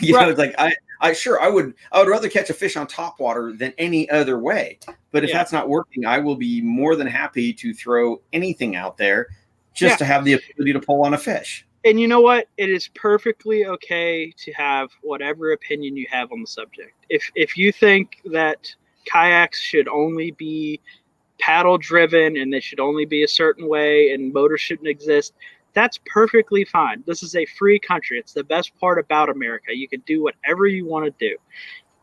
you know, it's like I, I sure I would I would rather catch a fish on top water than any other way. But if Yeah. that's not working, I will be more than happy to throw anything out there just Yeah. to have the ability to pull on a fish. And you know what? It is perfectly okay to have whatever opinion you have on the subject. If if you think that kayaks should only be paddle driven and they should only be a certain way and motors shouldn't exist, that's perfectly fine. This is a free country. It's the best part about America. You can do whatever you want to do.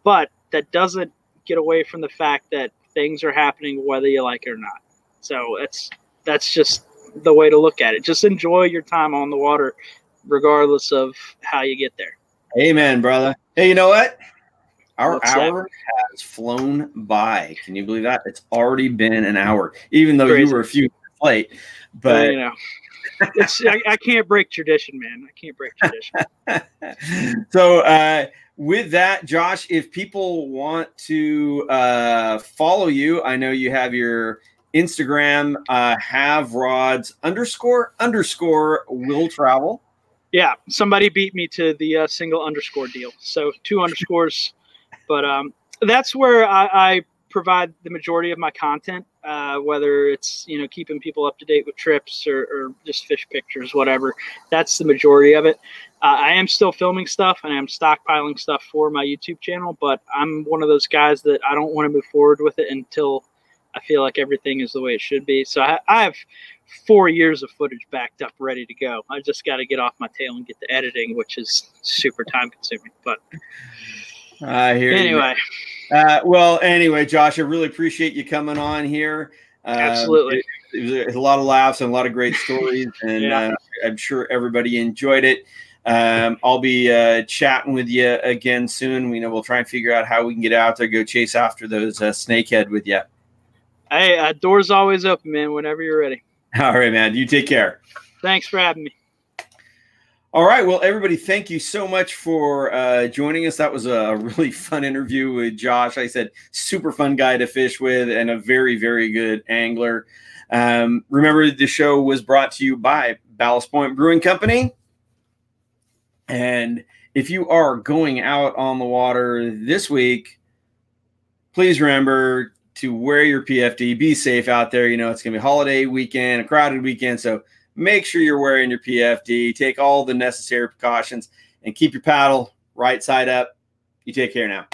But that doesn't get away from the fact that things are happening whether you like it or not. So it's that's just the way to look at it. Just enjoy your time on the water, regardless of how you get there. Amen, brother. Hey, you know what? Our What's that? hour has flown by. Can you believe that? It's already been an hour, even though Crazy. you were a few minutes late. But But you know, I, I can't break tradition, man. I can't break tradition. (laughs) so uh, with that, Josh, if people want to uh, follow you, I know you have your Instagram, uh, have rods underscore underscore will travel. yeah, somebody beat me to the uh, single underscore deal, so two underscores. (laughs) But um, that's where I, I provide the majority of my content, uh, whether it's you know keeping people up to date with trips or, or just fish pictures, whatever. That's the majority of it. Uh, I am still filming stuff and I'm stockpiling stuff for my YouTube channel, but I'm one of those guys that I don't want to move forward with it until I feel like everything is the way it should be. So I, I have four years of footage backed up, ready to go. I just got to get off my tail and get the editing, which is super time consuming. But I hear you. anyway, Uh, well, anyway, Josh, I really appreciate you coming on here. Um, Absolutely. it- it was a lot of laughs and a lot of great stories, (laughs) and Yeah. uh, I'm sure everybody enjoyed it. Um, I'll be uh, chatting with you again soon. We know we'll try and figure out how we can get out there, go chase after those uh, snakehead with you. Hey, uh, door's always open, man. Whenever you're ready. (laughs) All right, man. You take care. Thanks for having me. All right. Well, everybody, thank you so much for uh, joining us. That was a (laughs) really fun interview with Josh. Like I said, super fun guy to fish with and a very, very good angler. Um, remember, the show was brought to you by Ballast Point Brewing Company. And if you are going out on the water this week, please remember to wear your PFD. Be safe out there. You know, it's going to be holiday weekend, a crowded weekend. So make sure you're wearing your PFD. Take all the necessary precautions and keep your paddle right side up. You take care now.